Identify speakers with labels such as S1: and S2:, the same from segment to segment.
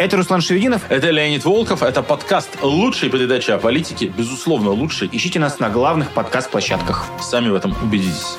S1: Это Руслан Шевединов.
S2: Это Леонид Волков. Это подкаст лучшей передачи о политике. Безусловно, лучший.
S1: Ищите нас на главных подкаст-площадках.
S2: Сами в этом убедитесь.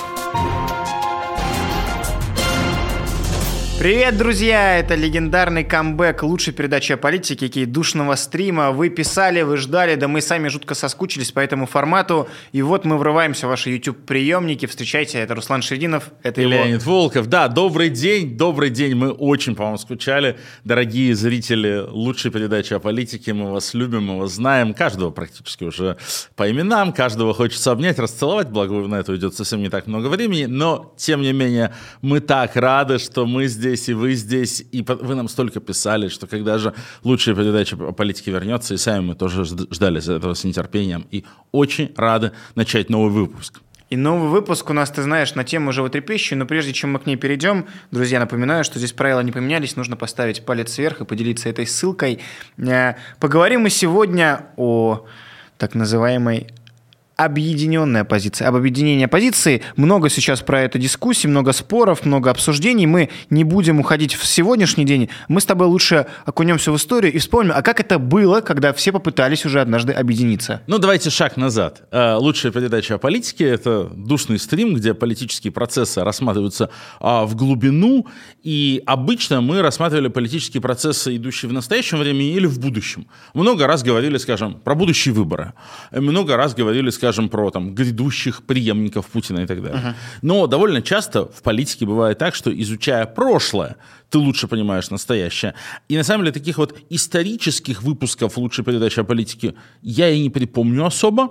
S1: Привет, друзья! Это легендарный камбэк лучшей передачи о политике, и душного стрима. Вы писали, вы ждали, да мы сами жутко соскучились по этому формату. И вот мы врываемся в ваши YouTube-приемники. Встречайте, это Руслан Шердинов, это
S2: И
S1: его...
S2: Леонид Волков. Да, добрый день, добрый день. Мы очень по вам скучали. Дорогие зрители лучшей передачи о политике, мы вас любим, мы вас знаем. Каждого практически уже по именам, каждого хочется обнять, расцеловать, благо на это уйдет совсем не так много времени. Но, тем не менее, мы так рады, что мы здесь здесь, и вы здесь, и вы нам столько писали, что когда же лучшая передача о политике вернется, и сами мы тоже ждали этого с нетерпением, и очень рады начать новый выпуск.
S1: И новый выпуск у нас, ты знаешь, на тему животрепещущей, но прежде чем мы к ней перейдем, друзья, напоминаю, что здесь правила не поменялись, нужно поставить палец вверх и поделиться этой ссылкой. Э, поговорим мы сегодня о так называемой объединенная позиция. Об объединении позиции много сейчас про это дискуссий, много споров, много обсуждений. Мы не будем уходить в сегодняшний день. Мы с тобой лучше окунемся в историю и вспомним, а как это было, когда все попытались уже однажды объединиться.
S2: Ну, давайте шаг назад. Э, лучшая передача о политике — это душный стрим, где политические процессы рассматриваются а, в глубину, и обычно мы рассматривали политические процессы, идущие в настоящем времени или в будущем. Много раз говорили, скажем, про будущие выборы. Много раз говорили, скажем, скажем, про там, грядущих преемников Путина и так далее. Uh-huh. Но довольно часто в политике бывает так, что изучая прошлое, ты лучше понимаешь настоящее. И на самом деле таких вот исторических выпусков лучшей передачи о политике я и не припомню особо.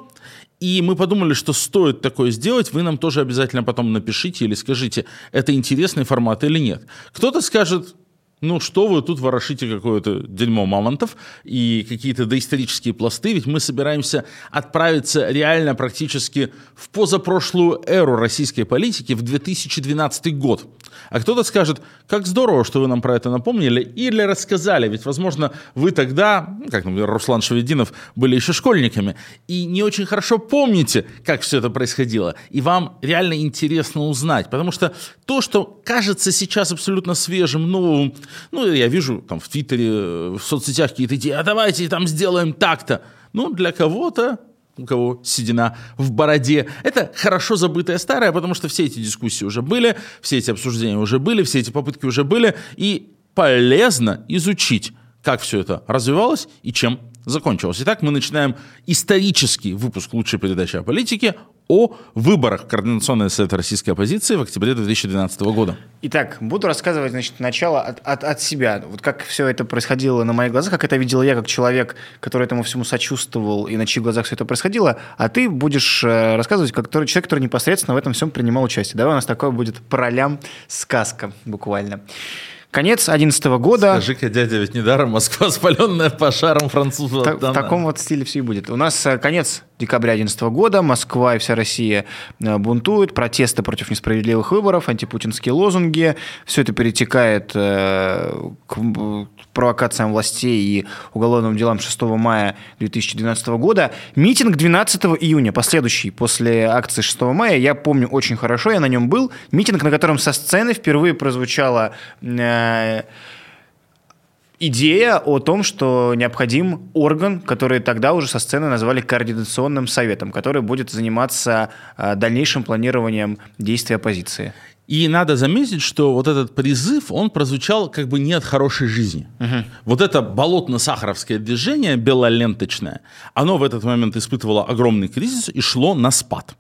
S2: И мы подумали, что стоит такое сделать, вы нам тоже обязательно потом напишите или скажите, это интересный формат или нет. Кто-то скажет, ну что вы тут ворошите какое-то дерьмо мамонтов и какие-то доисторические пласты, ведь мы собираемся отправиться реально практически в позапрошлую эру российской политики, в 2012 год. А кто-то скажет, как здорово, что вы нам про это напомнили или рассказали, ведь, возможно, вы тогда, ну, как, например, Руслан Шевединов, были еще школьниками, и не очень хорошо помните, как все это происходило, и вам реально интересно узнать, потому что то, что кажется сейчас абсолютно свежим, новым, ну, я вижу там в Твиттере, в соцсетях какие-то идеи, а давайте там сделаем так-то. Ну, для кого-то у кого седина в бороде. Это хорошо забытое старое, потому что все эти дискуссии уже были, все эти обсуждения уже были, все эти попытки уже были, и полезно изучить, как все это развивалось и чем закончилось. Итак, мы начинаем исторический выпуск лучшей передачи о политике о выборах в Координационный совет российской оппозиции в октябре 2012 года.
S1: Итак, буду рассказывать значит, начало от, от, от себя. Вот как все это происходило на моих глазах, как это видел я, как человек, который этому всему сочувствовал и на чьих глазах все это происходило, а ты будешь э, рассказывать как человек, который непосредственно в этом всем принимал участие. Давай у нас такое будет по ролям сказка буквально. Конец 11 года.
S2: Скажи-ка, дядя, ведь недаром Москва, спаленная пожаром французов.
S1: В, в таком вот стиле все и будет. У нас э, конец декабря 2011 года. Москва и вся Россия э, бунтуют. Протесты против несправедливых выборов, антипутинские лозунги. Все это перетекает э, к провокациям властей и уголовным делам 6 мая 2012 года. Митинг 12 июня, последующий после акции 6 мая, я помню очень хорошо, я на нем был. Митинг, на котором со сцены впервые прозвучало Э, идея о том, что необходим орган, который тогда уже со сцены назвали координационным советом, который будет заниматься э, дальнейшим планированием действий оппозиции.
S2: И надо заметить, что вот этот призыв, он прозвучал как бы не от хорошей жизни. Угу. Вот это болотно-сахаровское движение, белоленточное, оно в этот момент испытывало огромный кризис и шло на спад.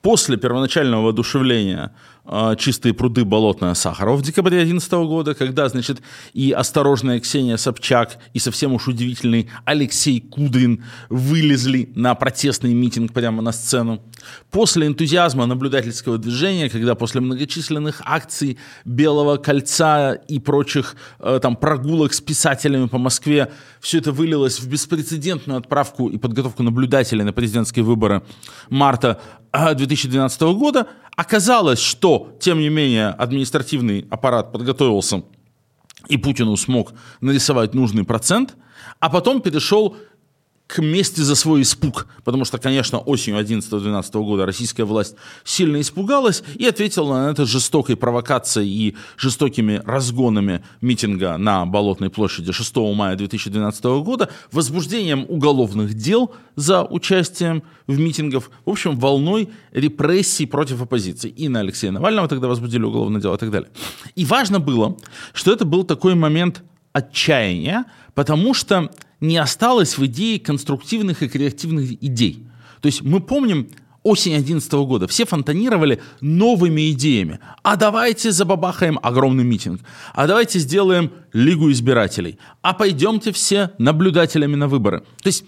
S2: После первоначального воодушевления э, «Чистые пруды. Болотная Сахарова» в декабре 2011 года, когда, значит, и осторожная Ксения Собчак, и совсем уж удивительный Алексей Кудрин вылезли на протестный митинг прямо на сцену. После энтузиазма наблюдательского движения, когда после многочисленных акций Белого кольца и прочих э, там прогулок с писателями по Москве, все это вылилось в беспрецедентную отправку и подготовку наблюдателей на президентские выборы марта 2012 года, оказалось, что, тем не менее, административный аппарат подготовился и Путину смог нарисовать нужный процент, а потом перешел к мести за свой испуг, потому что, конечно, осенью 11-12 года российская власть сильно испугалась и ответила на это жестокой провокацией и жестокими разгонами митинга на Болотной площади 6 мая 2012 года, возбуждением уголовных дел за участием в митингах, в общем, волной репрессий против оппозиции. И на Алексея Навального тогда возбудили уголовное дело и так далее. И важно было, что это был такой момент отчаяния, потому что не осталось в идее конструктивных и креативных идей. То есть мы помним осень 2011 года, все фонтанировали новыми идеями. А давайте забабахаем огромный митинг. А давайте сделаем Лигу избирателей. А пойдемте все наблюдателями на выборы. То есть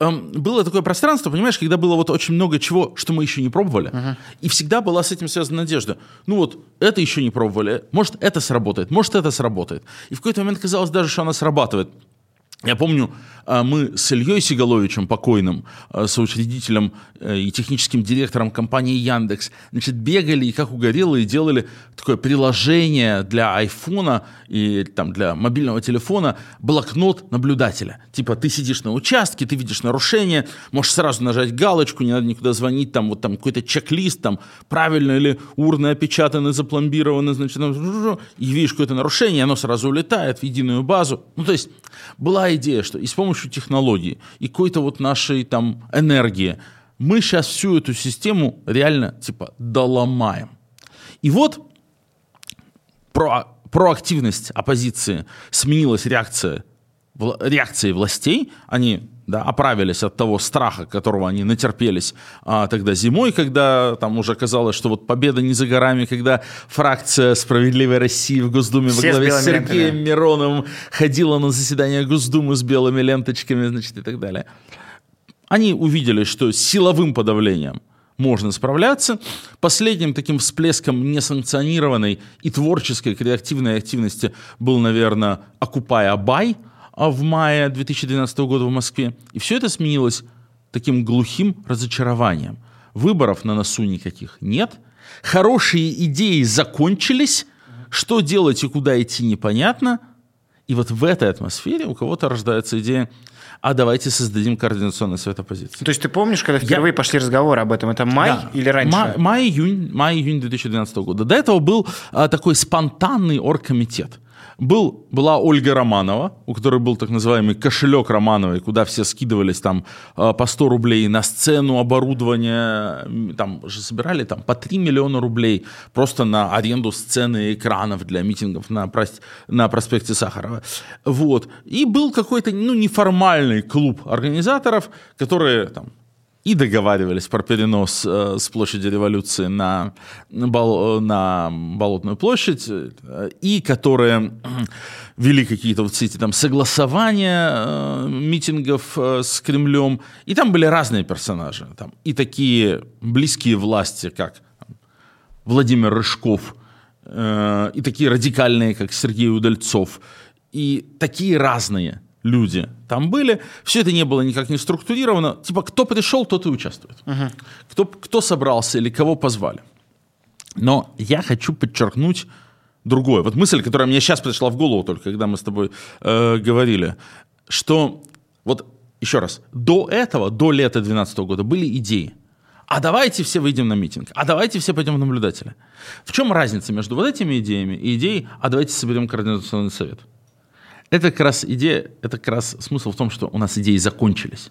S2: эм, было такое пространство, понимаешь, когда было вот очень много чего, что мы еще не пробовали, uh-huh. и всегда была с этим связана надежда. Ну вот, это еще не пробовали, может, это сработает, может, это сработает. И в какой-то момент казалось даже, что она срабатывает. Я помню, а, мы с Ильей Сигаловичем, покойным, а, соучредителем э, и техническим директором компании Яндекс, значит, бегали и как угорелые делали такое приложение для айфона и там, для мобильного телефона, блокнот наблюдателя. Типа ты сидишь на участке, ты видишь нарушение, можешь сразу нажать галочку, не надо никуда звонить, там вот там какой-то чек-лист, там правильно или урны опечатаны, запломбированы, значит, и видишь какое-то нарушение, оно сразу улетает в единую базу. Ну, то есть была идея, что и с помощью технологий, и какой-то вот нашей там энергии мы сейчас всю эту систему реально типа доломаем. И вот про, проактивность оппозиции сменилась реакция, реакцией властей. Они да, оправились от того страха, которого они натерпелись а, тогда зимой, когда там уже казалось, что вот победа не за горами, когда фракция «Справедливой России» в Госдуме Все во главе с, с Сергеем лентами. Мироновым ходила на заседание Госдумы с белыми ленточками, значит, и так далее. Они увидели, что силовым подавлением можно справляться. Последним таким всплеском несанкционированной и творческой креативной активности был, наверное, «Окупай Абай», а в мае 2012 года в Москве. И все это сменилось таким глухим разочарованием. Выборов на носу никаких нет. Хорошие идеи закончились. Что делать и куда идти непонятно. И вот в этой атмосфере у кого-то рождается идея, а давайте создадим координационный совет оппозиции.
S1: То есть ты помнишь, когда впервые Я... пошли разговоры об этом? Это май да. или раньше?
S2: Май-июнь май, июнь 2012 года. До этого был а, такой спонтанный оргкомитет. Был, была Ольга Романова, у которой был так называемый кошелек Романовой, куда все скидывались там э, по 100 рублей на сцену, оборудование, там же собирали там по 3 миллиона рублей просто на аренду сцены и экранов для митингов на, на проспекте Сахарова. Вот. И был какой-то ну, неформальный клуб организаторов, которые там и договаривались про перенос э, с площади революции на, бол, на Болотную площадь, э, и которые вели какие-то вот эти там согласования э, митингов э, с Кремлем. И там были разные персонажи. Там, и такие близкие власти, как там, Владимир Рыжков, э, и такие радикальные, как Сергей Удальцов, и такие разные – люди там были. Все это не было никак не структурировано. Типа, кто пришел, тот и участвует. Угу. Кто, кто собрался или кого позвали. Но я хочу подчеркнуть другое. Вот мысль, которая мне сейчас пришла в голову только, когда мы с тобой э, говорили, что вот еще раз, до этого, до лета 2012 года были идеи. А давайте все выйдем на митинг. А давайте все пойдем в наблюдатели. В чем разница между вот этими идеями и идеей, а давайте соберем координационный совет? Это как раз идея, это как раз смысл в том, что у нас идеи закончились.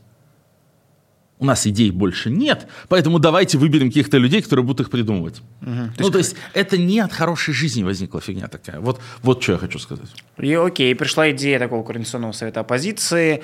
S2: У нас идей больше нет, поэтому давайте выберем каких-то людей, которые будут их придумывать. Угу. То ну, есть, то есть это не от хорошей жизни возникла фигня такая. Вот, вот что я хочу сказать.
S1: И окей, пришла идея такого Координационного совета оппозиции.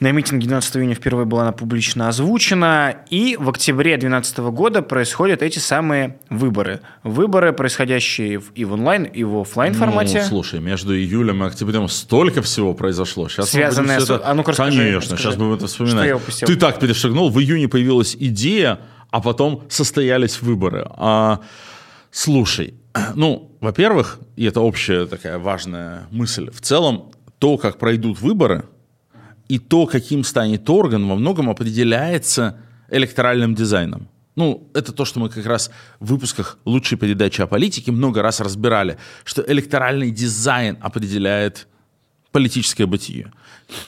S1: На митинге 12 июня впервые была она публично озвучена, и в октябре 2012 года происходят эти самые выборы. Выборы, происходящие и в онлайн, и в офлайн формате.
S2: Ну, слушай, между июлем и октябрем столько всего произошло.
S1: Сейчас Связанное с... Это...
S2: А ну расскажи, Конечно, расскажи. сейчас будем это вспоминать. Ты так перешагнул, в июне появилась идея, а потом состоялись выборы. А, слушай, ну, во-первых, и это общая такая важная мысль, в целом то, как пройдут выборы – и то, каким станет орган, во многом определяется электоральным дизайном. Ну, это то, что мы как раз в выпусках лучшей передачи о политике много раз разбирали, что электоральный дизайн определяет политическое бытие.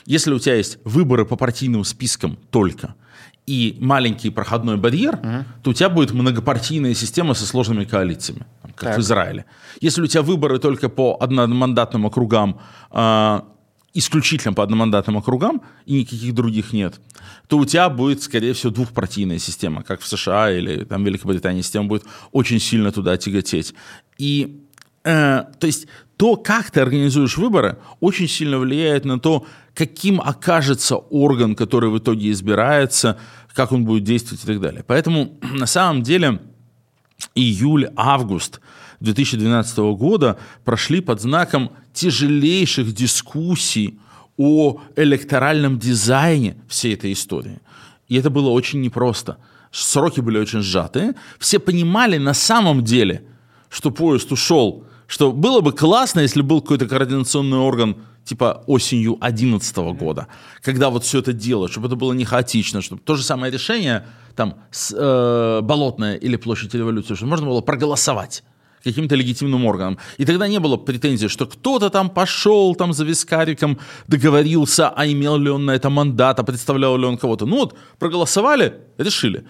S2: Если у тебя есть выборы по партийным спискам только и маленький проходной барьер, угу. то у тебя будет многопартийная система со сложными коалициями, как так. в Израиле. Если у тебя выборы только по одномандатным округам, э, исключительно по одномандатным округам, и никаких других нет, то у тебя будет, скорее всего, двухпартийная система, как в США или там, Великобритании система будет очень сильно туда тяготеть. И э, то есть то, как ты организуешь выборы, очень сильно влияет на то, каким окажется орган, который в итоге избирается, как он будет действовать и так далее. Поэтому на самом деле июль-август 2012 года прошли под знаком тяжелейших дискуссий о электоральном дизайне всей этой истории. И это было очень непросто. Сроки были очень сжатые. Все понимали на самом деле, что поезд ушел что было бы классно, если был какой-то координационный орган типа осенью 2011 года, когда вот все это дело, чтобы это было не хаотично, чтобы то же самое решение, там, с, э, Болотная или Площадь революции, чтобы можно было проголосовать каким-то легитимным органом. И тогда не было претензий, что кто-то там пошел там за вискариком, договорился, а имел ли он на это мандат, а представлял ли он кого-то. Ну вот, проголосовали, решили.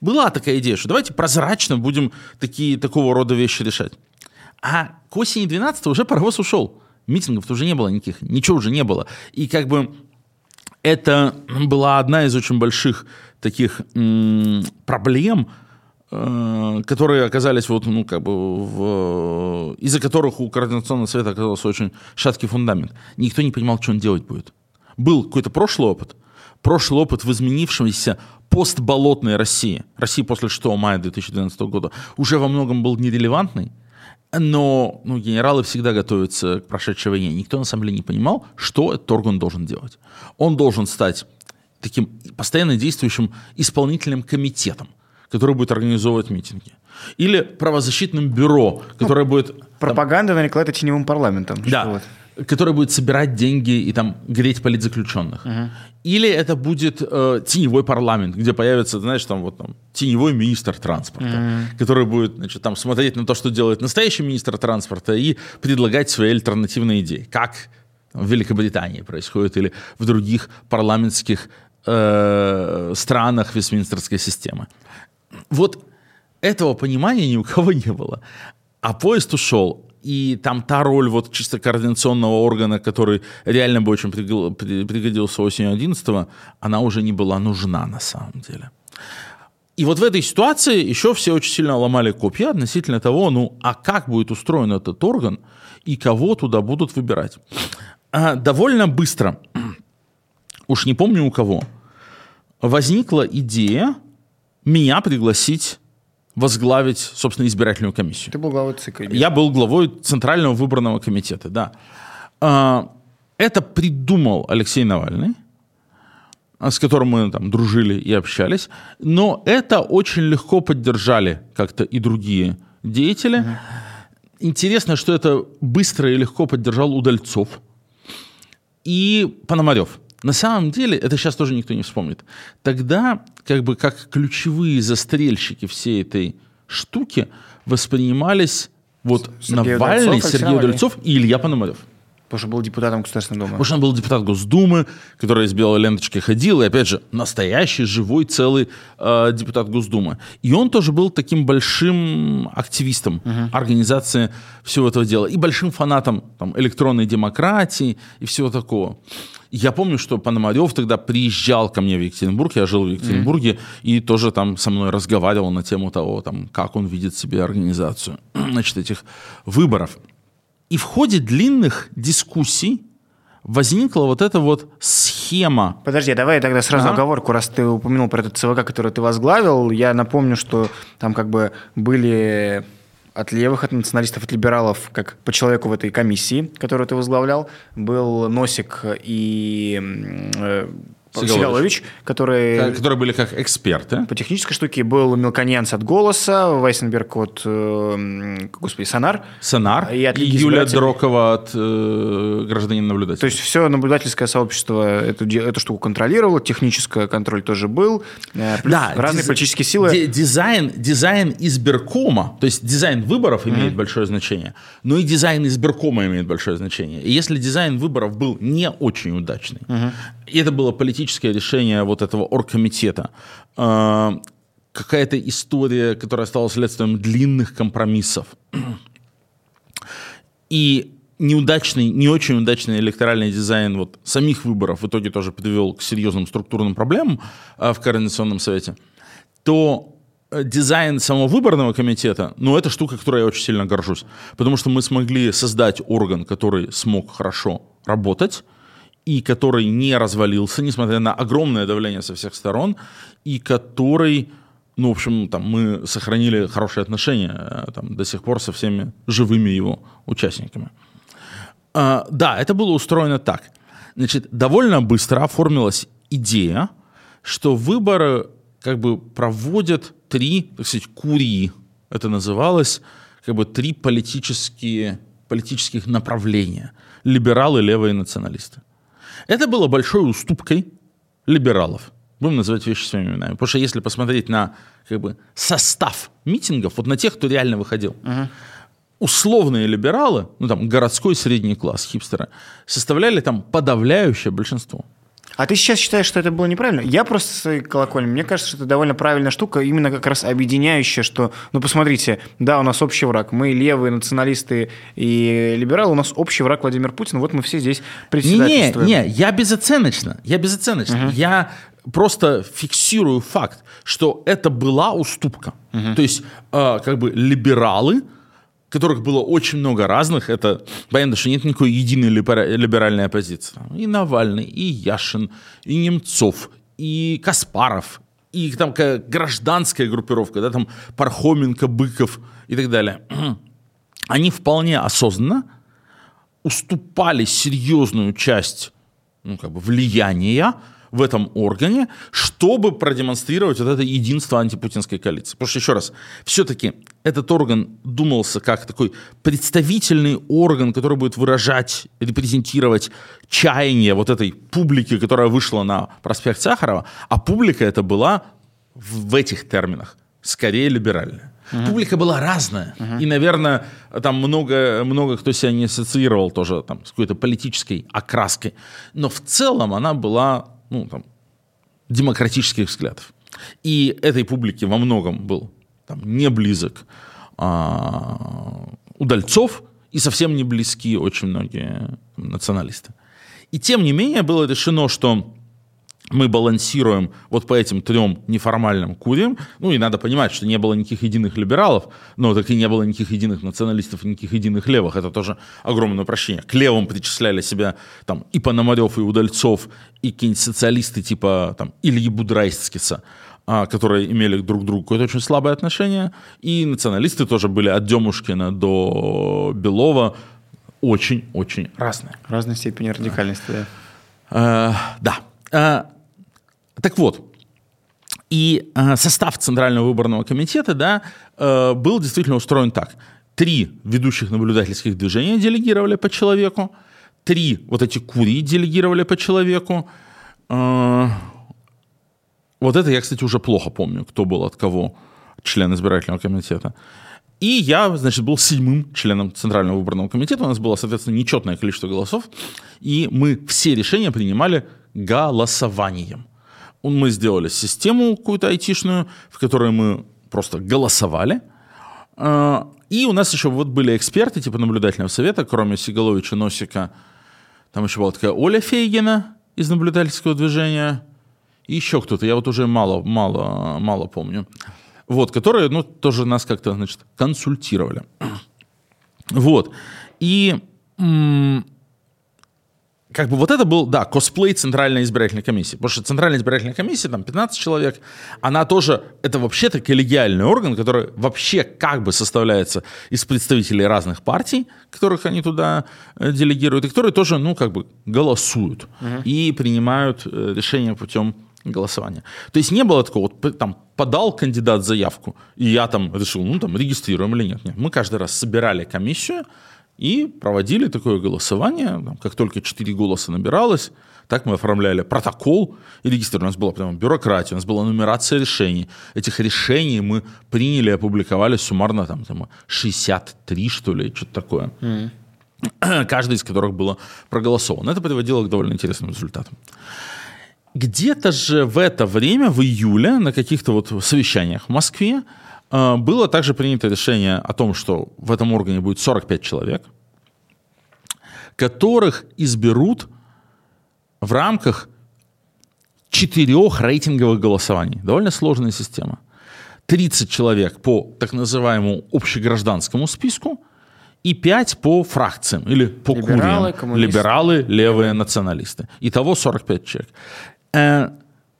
S2: Была такая идея, что давайте прозрачно будем такие, такого рода вещи решать. А к осени 12 уже паровоз ушел. Митингов уже не было никаких, ничего уже не было. И как бы это была одна из очень больших таких м- проблем, которые оказались вот, ну, как бы, в, из-за которых у Координационного совета оказался очень шаткий фундамент. Никто не понимал, что он делать будет. Был какой-то прошлый опыт, прошлый опыт в изменившемся постболотной России, России после 6 мая 2012 года, уже во многом был нерелевантный, но ну, генералы всегда готовятся к прошедшей войне. Никто на самом деле не понимал, что этот орган должен делать. Он должен стать таким постоянно действующим исполнительным комитетом, который будет организовывать митинги. Или правозащитным бюро, которое ну, будет...
S1: Пропаганда там, нарекла это теневым парламентом.
S2: Да. Вот который будет собирать деньги и там греть политзаключенных. Угу. Или это будет э, теневой парламент, где появится, знаешь, там вот там теневой министр транспорта, угу. который будет, значит, там смотреть на то, что делает настоящий министр транспорта и предлагать свои альтернативные идеи, как в Великобритании происходит или в других парламентских э, странах Вестминстерской системы. Вот этого понимания ни у кого не было. А поезд ушел, и там та роль вот чисто координационного органа, который реально бы очень пригодился осенью 11 она уже не была нужна на самом деле. И вот в этой ситуации еще все очень сильно ломали копья относительно того, ну, а как будет устроен этот орган и кого туда будут выбирать. А, довольно быстро, уж не помню у кого, возникла идея меня пригласить возглавить, собственно, избирательную комиссию.
S1: Ты был главой ЦИК.
S2: Я был главой Центрального выборного комитета, да. А, это придумал Алексей Навальный, а, с которым мы там дружили и общались, но это очень легко поддержали как-то и другие деятели. Угу. Интересно, что это быстро и легко поддержал Удальцов и Пономарев. На самом деле, это сейчас тоже никто не вспомнит. Тогда, как бы, как ключевые застрельщики всей этой штуки воспринимались вот Сергей Навальный, Удальцов, Сергей Удальцов и Илья Пономарев.
S1: Потому что был депутатом Государственной Думы.
S2: Потому что он был депутат Госдумы, который из белой ленточки ходил, и, опять же, настоящий, живой, целый э, депутат Госдумы. И он тоже был таким большим активистом угу. организации всего этого дела. И большим фанатом там, электронной демократии и всего такого. Я помню, что Пономарев тогда приезжал ко мне в Екатеринбург, я жил в Екатеринбурге, mm. и тоже там со мной разговаривал на тему того, там, как он видит себе организацию значит, этих выборов. И в ходе длинных дискуссий возникла вот эта вот схема.
S1: Подожди, давай тогда сразу ага. оговорку, раз ты упомянул про этот ЦВК, который ты возглавил. Я напомню, что там как бы были от левых, от националистов, от либералов, как по человеку в этой комиссии, которую ты возглавлял, был Носик и э, Сигалович, Сигалович который...
S2: Которые были как эксперты.
S1: По технической штуке был Мелконянц от «Голоса», Вайсенберг от, э, господи, «Сонар».
S2: «Сонар» и, от и Юлия Дрокова от э, «Гражданин наблюдатель».
S1: То есть все наблюдательское сообщество эту, эту штуку контролировало, технический контроль тоже был,
S2: э, да,
S1: разные диз... политические силы.
S2: Дизайн, дизайн избиркома, то есть дизайн выборов имеет mm-hmm. большое значение, но и дизайн избиркома имеет большое значение. И если дизайн выборов был не очень удачный, mm-hmm. и это было политическое решение вот этого оргкомитета, э, какая-то история, которая стала следствием длинных компромиссов. И неудачный, не очень удачный электоральный дизайн вот самих выборов в итоге тоже привел к серьезным структурным проблемам э, в Координационном совете, то э, дизайн самого выборного комитета, ну, это штука, которой я очень сильно горжусь. Потому что мы смогли создать орган, который смог хорошо работать, и который не развалился, несмотря на огромное давление со всех сторон, и который, ну, в общем, там, мы сохранили хорошие отношения э, там, до сих пор со всеми живыми его участниками. А, да, это было устроено так. Значит, довольно быстро оформилась идея, что выборы как бы проводят три, так сказать, курии. Это называлось как бы три политические, политических направления. Либералы, левые националисты. Это было большой уступкой либералов. Будем называть вещи своими именами. Потому что если посмотреть на как бы, состав митингов, вот на тех, кто реально выходил, uh-huh. условные либералы, ну там городской средний класс, хипстеры, составляли там подавляющее большинство.
S1: А ты сейчас считаешь, что это было неправильно? Я просто своей колокольни. Мне кажется, что это довольно правильная штука, именно как раз объединяющая, что, ну, посмотрите, да, у нас общий враг. Мы левые, националисты и либералы, у нас общий враг Владимир Путин. Вот мы все здесь председательствуем.
S2: Не, не, я безоценочно, я безоценочно. Угу. Я просто фиксирую факт, что это была уступка. Угу. То есть, э, как бы либералы которых было очень много разных. Это понятно, что нет никакой единой либеральной оппозиции. И Навальный, и Яшин, и Немцов, и Каспаров, и там гражданская группировка, да, там Пархоменко, Быков и так далее. Они вполне осознанно уступали серьезную часть ну, как бы влияния в этом органе, чтобы продемонстрировать вот это единство антипутинской коалиции. Потому что, еще раз, все-таки этот орган думался как такой представительный орган, который будет выражать, репрезентировать чаяние вот этой публики, которая вышла на проспект Сахарова, а публика это была в этих терминах скорее либеральная. Uh-huh. Публика была разная. Uh-huh. И, наверное, там много, много кто себя не ассоциировал тоже там, с какой-то политической окраской. Но в целом она была ну, там, демократических взглядов. И этой публике во многом был там, не близок а, Удальцов и совсем не близки очень многие националисты. И тем не менее было решено, что мы балансируем вот по этим трем неформальным курьям. Ну и надо понимать, что не было никаких единых либералов, но так и не было никаких единых националистов, никаких единых левых. Это тоже огромное упрощение. К левым причисляли себя там и Пономарев, и Удальцов, и какие-нибудь социалисты типа там Ильи Будрайскиса, а, которые имели друг к другу какое-то очень слабое отношение. И националисты тоже были от Демушкина до Белова очень-очень разные.
S1: Разной степени радикальности, да.
S2: А, да. Так вот, и э, состав Центрального выборного комитета да, э, был действительно устроен так. Три ведущих наблюдательских движения делегировали по человеку, три вот эти курии делегировали по человеку. Э, вот это я, кстати, уже плохо помню, кто был от кого член избирательного комитета. И я, значит, был седьмым членом Центрального выборного комитета. У нас было, соответственно, нечетное количество голосов. И мы все решения принимали голосованием мы сделали систему какую-то айтишную, в которой мы просто голосовали. А, и у нас еще вот были эксперты типа наблюдательного совета, кроме Сигаловича, Носика. Там еще была такая Оля Фейгина из наблюдательского движения. И еще кто-то, я вот уже мало, мало, мало помню. Вот, которые, ну, тоже нас как-то, значит, консультировали. Вот. И как бы вот это был, да, косплей Центральной избирательной комиссии. Потому что Центральная избирательная комиссия, там 15 человек, она тоже, это вообще-то коллегиальный орган, который вообще как бы составляется из представителей разных партий, которых они туда э, делегируют, и которые тоже, ну, как бы голосуют угу. и принимают э, решения путем голосования. То есть не было такого, вот там подал кандидат заявку, и я там решил, ну, там, регистрируем или нет. нет. Мы каждый раз собирали комиссию, и проводили такое голосование. Как только 4 голоса набиралось, так мы оформляли протокол и регистрировали. У нас была прямо бюрократия, у нас была нумерация решений. Этих решений мы приняли и опубликовали суммарно там, там 63, что ли, что-то такое. Mm. Каждый из которых было проголосовано. Это приводило к довольно интересным результатам. Где-то же в это время, в июле, на каких-то вот совещаниях в Москве, было также принято решение о том, что в этом органе будет 45 человек, которых изберут в рамках четырех рейтинговых голосований. Довольно сложная система. 30 человек по так называемому общегражданскому списку и 5 по фракциям или по либералы, куриям. Либералы, левые, националисты. Итого 45 человек.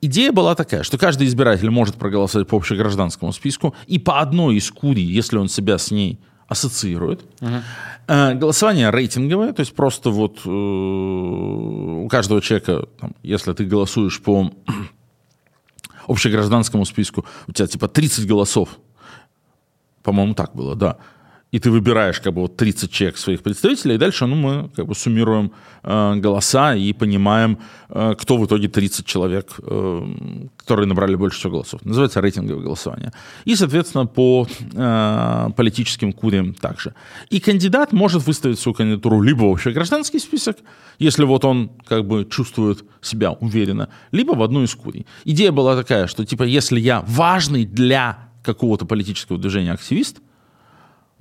S2: Идея была такая, что каждый избиратель может проголосовать по общегражданскому списку и по одной из курий, если он себя с ней ассоциирует. Угу. Голосование рейтинговое, то есть просто вот э, у каждого человека, там, если ты голосуешь по общегражданскому списку, у тебя типа 30 голосов, по-моему, так было, да, и ты выбираешь как бы вот 30 человек своих представителей, и дальше ну, мы как бы суммируем э, голоса и понимаем, э, кто в итоге 30 человек, э, которые набрали больше всего голосов. Называется рейтинговое голосование. И, соответственно, по э, политическим куриям также. И кандидат может выставить свою кандидатуру либо в общий гражданский список, если вот он как бы чувствует себя уверенно, либо в одну из курий. Идея была такая, что типа если я важный для какого-то политического движения активист,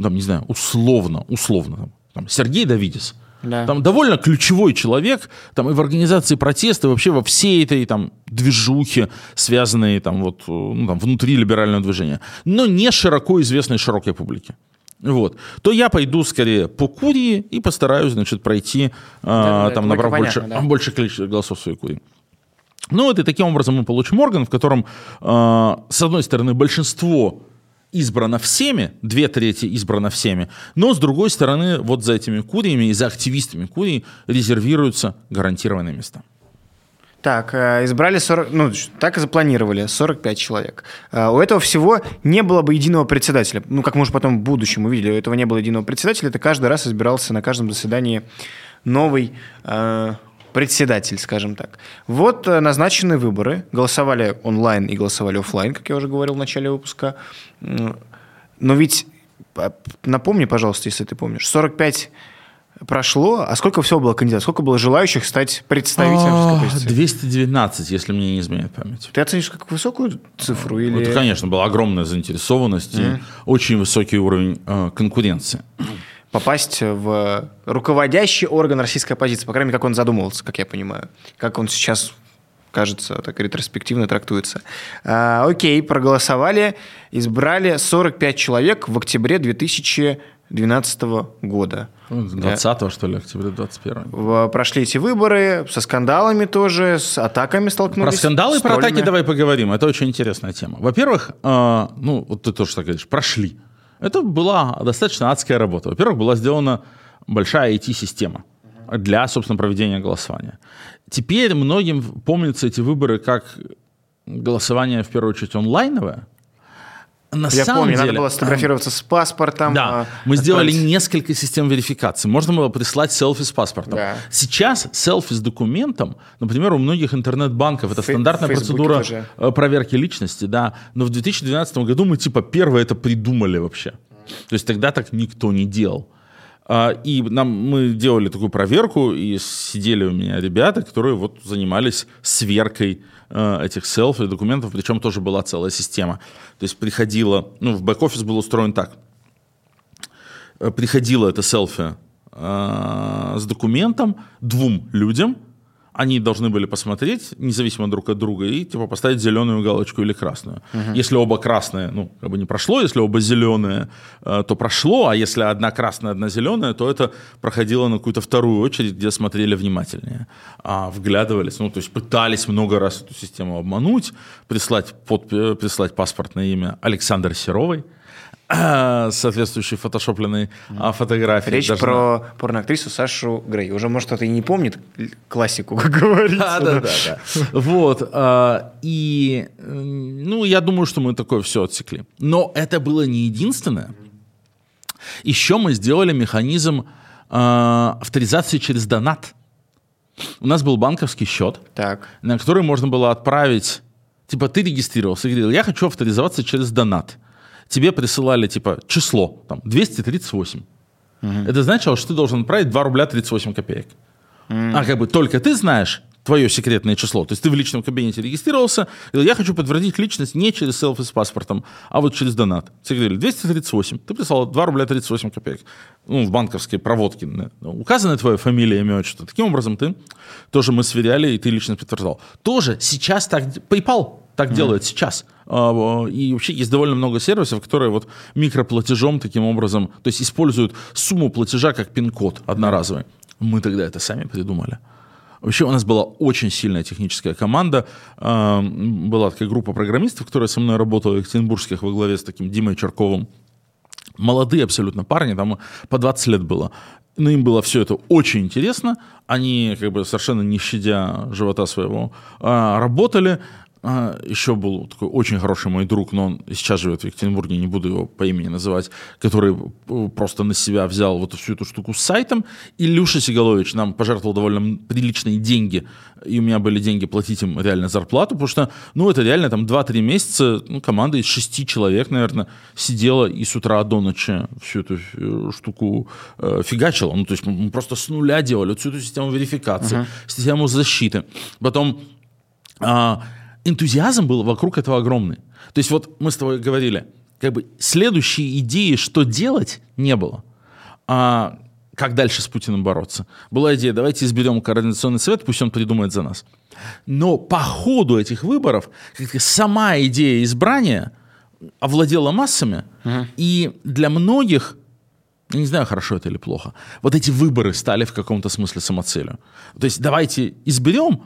S2: там, не знаю, условно, условно, там, Сергей Давидис, да. Там довольно ключевой человек, там и в организации протеста, и вообще во всей этой там движухе, связанной там вот ну, там, внутри либерального движения, но не широко известной широкой публике. Вот. То я пойду скорее по Курии и постараюсь, значит, пройти, да, э, там, набрав понятно, больше, да. больше количество голосов в своей Курии. Ну вот и таким образом мы получим орган, в котором, э, с одной стороны, большинство избрано всеми, две трети избрано всеми, но с другой стороны, вот за этими куриями и за активистами курий резервируются гарантированные места.
S1: Так, э, избрали 40, ну, так и запланировали, 45 человек. Э, у этого всего не было бы единого председателя. Ну, как мы уже потом в будущем увидели, у этого не было единого председателя, это каждый раз избирался на каждом заседании новый э, председатель, скажем так. Вот э, назначены выборы. Голосовали онлайн и голосовали офлайн, как я уже говорил в начале выпуска. Но ведь, напомни, пожалуйста, если ты помнишь, 45 прошло, а сколько всего было кандидатов? Сколько было желающих стать представителем?
S2: 219, если мне не изменяет память.
S1: Ты оценишь как высокую цифру? Или...
S2: Это, конечно, была огромная заинтересованность и очень высокий уровень э, конкуренции
S1: попасть в руководящий орган российской оппозиции, по крайней мере, как он задумывался, как я понимаю, как он сейчас кажется, так ретроспективно трактуется. А, окей, проголосовали, избрали 45 человек в октябре 2012 года.
S2: 20 ну, что ли, октября 21
S1: Прошли эти выборы со скандалами тоже, с атаками столкнулись.
S2: Про скандалы и про атаки давай поговорим. Это очень интересная тема. Во-первых, э, ну, вот ты тоже так говоришь, прошли. Это была достаточно адская работа. Во-первых, была сделана большая IT-система для, собственно, проведения голосования. Теперь многим помнятся эти выборы как голосование, в первую очередь, онлайновое,
S1: на Я самом помню, деле, надо было сфотографироваться с паспортом.
S2: Да, а, мы сделали несколько систем верификации. Можно было прислать селфи с паспортом. Да. Сейчас селфи с документом, например, у многих интернет-банков, это Фей- стандартная процедура тоже. Э, проверки личности, да. Но в 2012 году мы типа первые это придумали вообще. То есть тогда так никто не делал. А, и нам, мы делали такую проверку, и сидели у меня ребята, которые вот занимались сверкой э, этих селфи, документов, причем тоже была целая система. То есть приходило, ну, в бэк-офис был устроен так. Э, приходило это селфи э, с документом двум людям, они должны были посмотреть, независимо друг от друга, и типа поставить зеленую галочку или красную. Угу. Если оба красные, ну, как бы не прошло, если оба зеленые, э, то прошло, а если одна красная, одна зеленая, то это проходило на какую-то вторую очередь, где смотрели внимательнее, а вглядывались, ну, то есть пытались много раз эту систему обмануть, прислать, под, прислать паспортное имя Александр Серовой, соответствующей фотошопленной mm. фотографии.
S1: Речь должна... про порноактрису Сашу Грей. Уже, может, кто-то и не помнит классику, как говорится.
S2: Да, да, да. Вот. А, и, ну, я думаю, что мы такое все отсекли. Но это было не единственное. Еще мы сделали механизм а, авторизации через донат. У нас был банковский счет, так. на который можно было отправить, типа, ты регистрировался и говорил, я хочу авторизоваться через донат тебе присылали типа число, там, 238. Угу. Это значило, что ты должен отправить 2 рубля 38 копеек. Угу. А как бы только ты знаешь твое секретное число. То есть ты в личном кабинете регистрировался, и я хочу подтвердить личность не через селфи с паспортом, а вот через донат. Тебе говорили 238, ты прислал 2 рубля 38 копеек. Ну, в банковской проводке указана твоя фамилия, имя, отчество. Таким образом ты, тоже мы сверяли, и ты лично подтверждал. Тоже сейчас так, PayPal так mm делает сейчас. А, и вообще есть довольно много сервисов, которые вот микроплатежом таким образом, то есть используют сумму платежа как пин-код одноразовый. Мы тогда это сами придумали. Вообще у нас была очень сильная техническая команда. А, была такая группа программистов, которая со мной работала, екатеринбургских, во главе с таким Димой Черковым. Молодые абсолютно парни, там по 20 лет было. Но им было все это очень интересно. Они, как бы совершенно не щадя живота своего, а, работали. А, еще был такой очень хороший мой друг, но он сейчас живет в Екатеринбурге, не буду его по имени называть, который э, просто на себя взял вот всю эту штуку с сайтом. И Люша Сигалович нам пожертвовал довольно приличные деньги, и у меня были деньги платить им реально зарплату, потому что, ну, это реально там 2-3 месяца, ну, команда из 6 человек, наверное, сидела и с утра до ночи всю эту э, штуку э, фигачила. Ну, то есть мы просто с нуля делали всю эту систему верификации, uh-huh. систему защиты. Потом... А, энтузиазм был вокруг этого огромный. То есть вот мы с тобой говорили, как бы следующей идеи, что делать, не было. А как дальше с Путиным бороться? Была идея, давайте изберем координационный совет, пусть он придумает за нас. Но по ходу этих выборов сама идея избрания овладела массами, угу. и для многих я не знаю, хорошо это или плохо. Вот эти выборы стали в каком-то смысле самоцелью. То есть давайте изберем,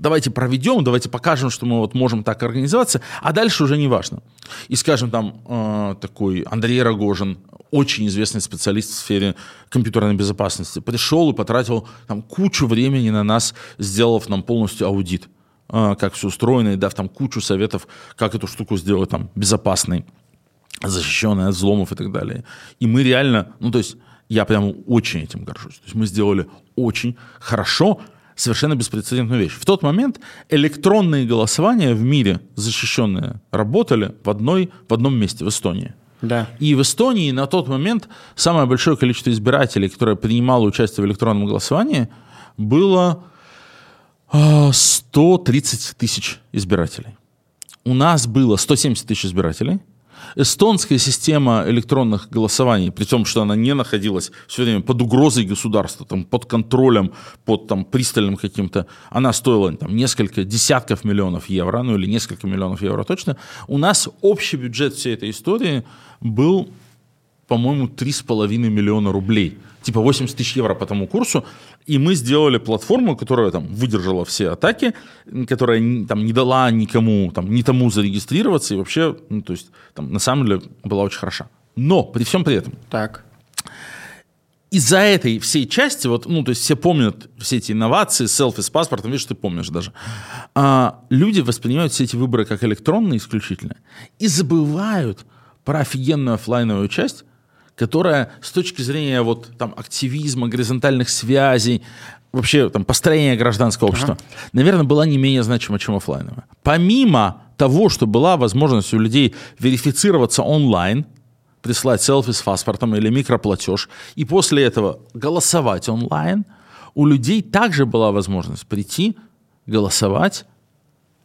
S2: давайте проведем, давайте покажем, что мы вот можем так организоваться, а дальше уже не важно. И, скажем, там э, такой Андрей Рогожин, очень известный специалист в сфере компьютерной безопасности, пришел и потратил там кучу времени на нас, сделав нам полностью аудит, э, как все устроено, и дав там кучу советов, как эту штуку сделать там безопасной, защищенной от взломов и так далее. И мы реально, ну то есть я прям очень этим горжусь. То есть мы сделали очень хорошо, совершенно беспрецедентную вещь. В тот момент электронные голосования в мире защищенные работали в, одной, в одном месте, в Эстонии.
S1: Да.
S2: И в Эстонии на тот момент самое большое количество избирателей, которое принимало участие в электронном голосовании, было 130 а, тысяч избирателей. У нас было 170 тысяч избирателей, эстонская система электронных голосований, при том, что она не находилась все время под угрозой государства, там, под контролем, под там, пристальным каким-то, она стоила там, несколько десятков миллионов евро, ну или несколько миллионов евро точно. У нас общий бюджет всей этой истории был, по-моему, 3,5 миллиона рублей – типа 80 тысяч евро по тому курсу, и мы сделали платформу, которая там выдержала все атаки, которая там не дала никому, там, ни тому зарегистрироваться, и вообще, ну, то есть, там, на самом деле была очень хороша. Но при всем при этом...
S1: Так.
S2: Из-за этой всей части, вот, ну, то есть все помнят все эти инновации, селфи с паспортом, видишь, ты помнишь даже. А, люди воспринимают все эти выборы как электронные исключительно и забывают про офигенную офлайновую часть, которая с точки зрения вот там активизма, горизонтальных связей, вообще там построения гражданского общества, ага. наверное, была не менее значима, чем офлайновая. Помимо того, что была возможность у людей верифицироваться онлайн, прислать селфи с паспортом или микроплатеж, и после этого голосовать онлайн, у людей также была возможность прийти голосовать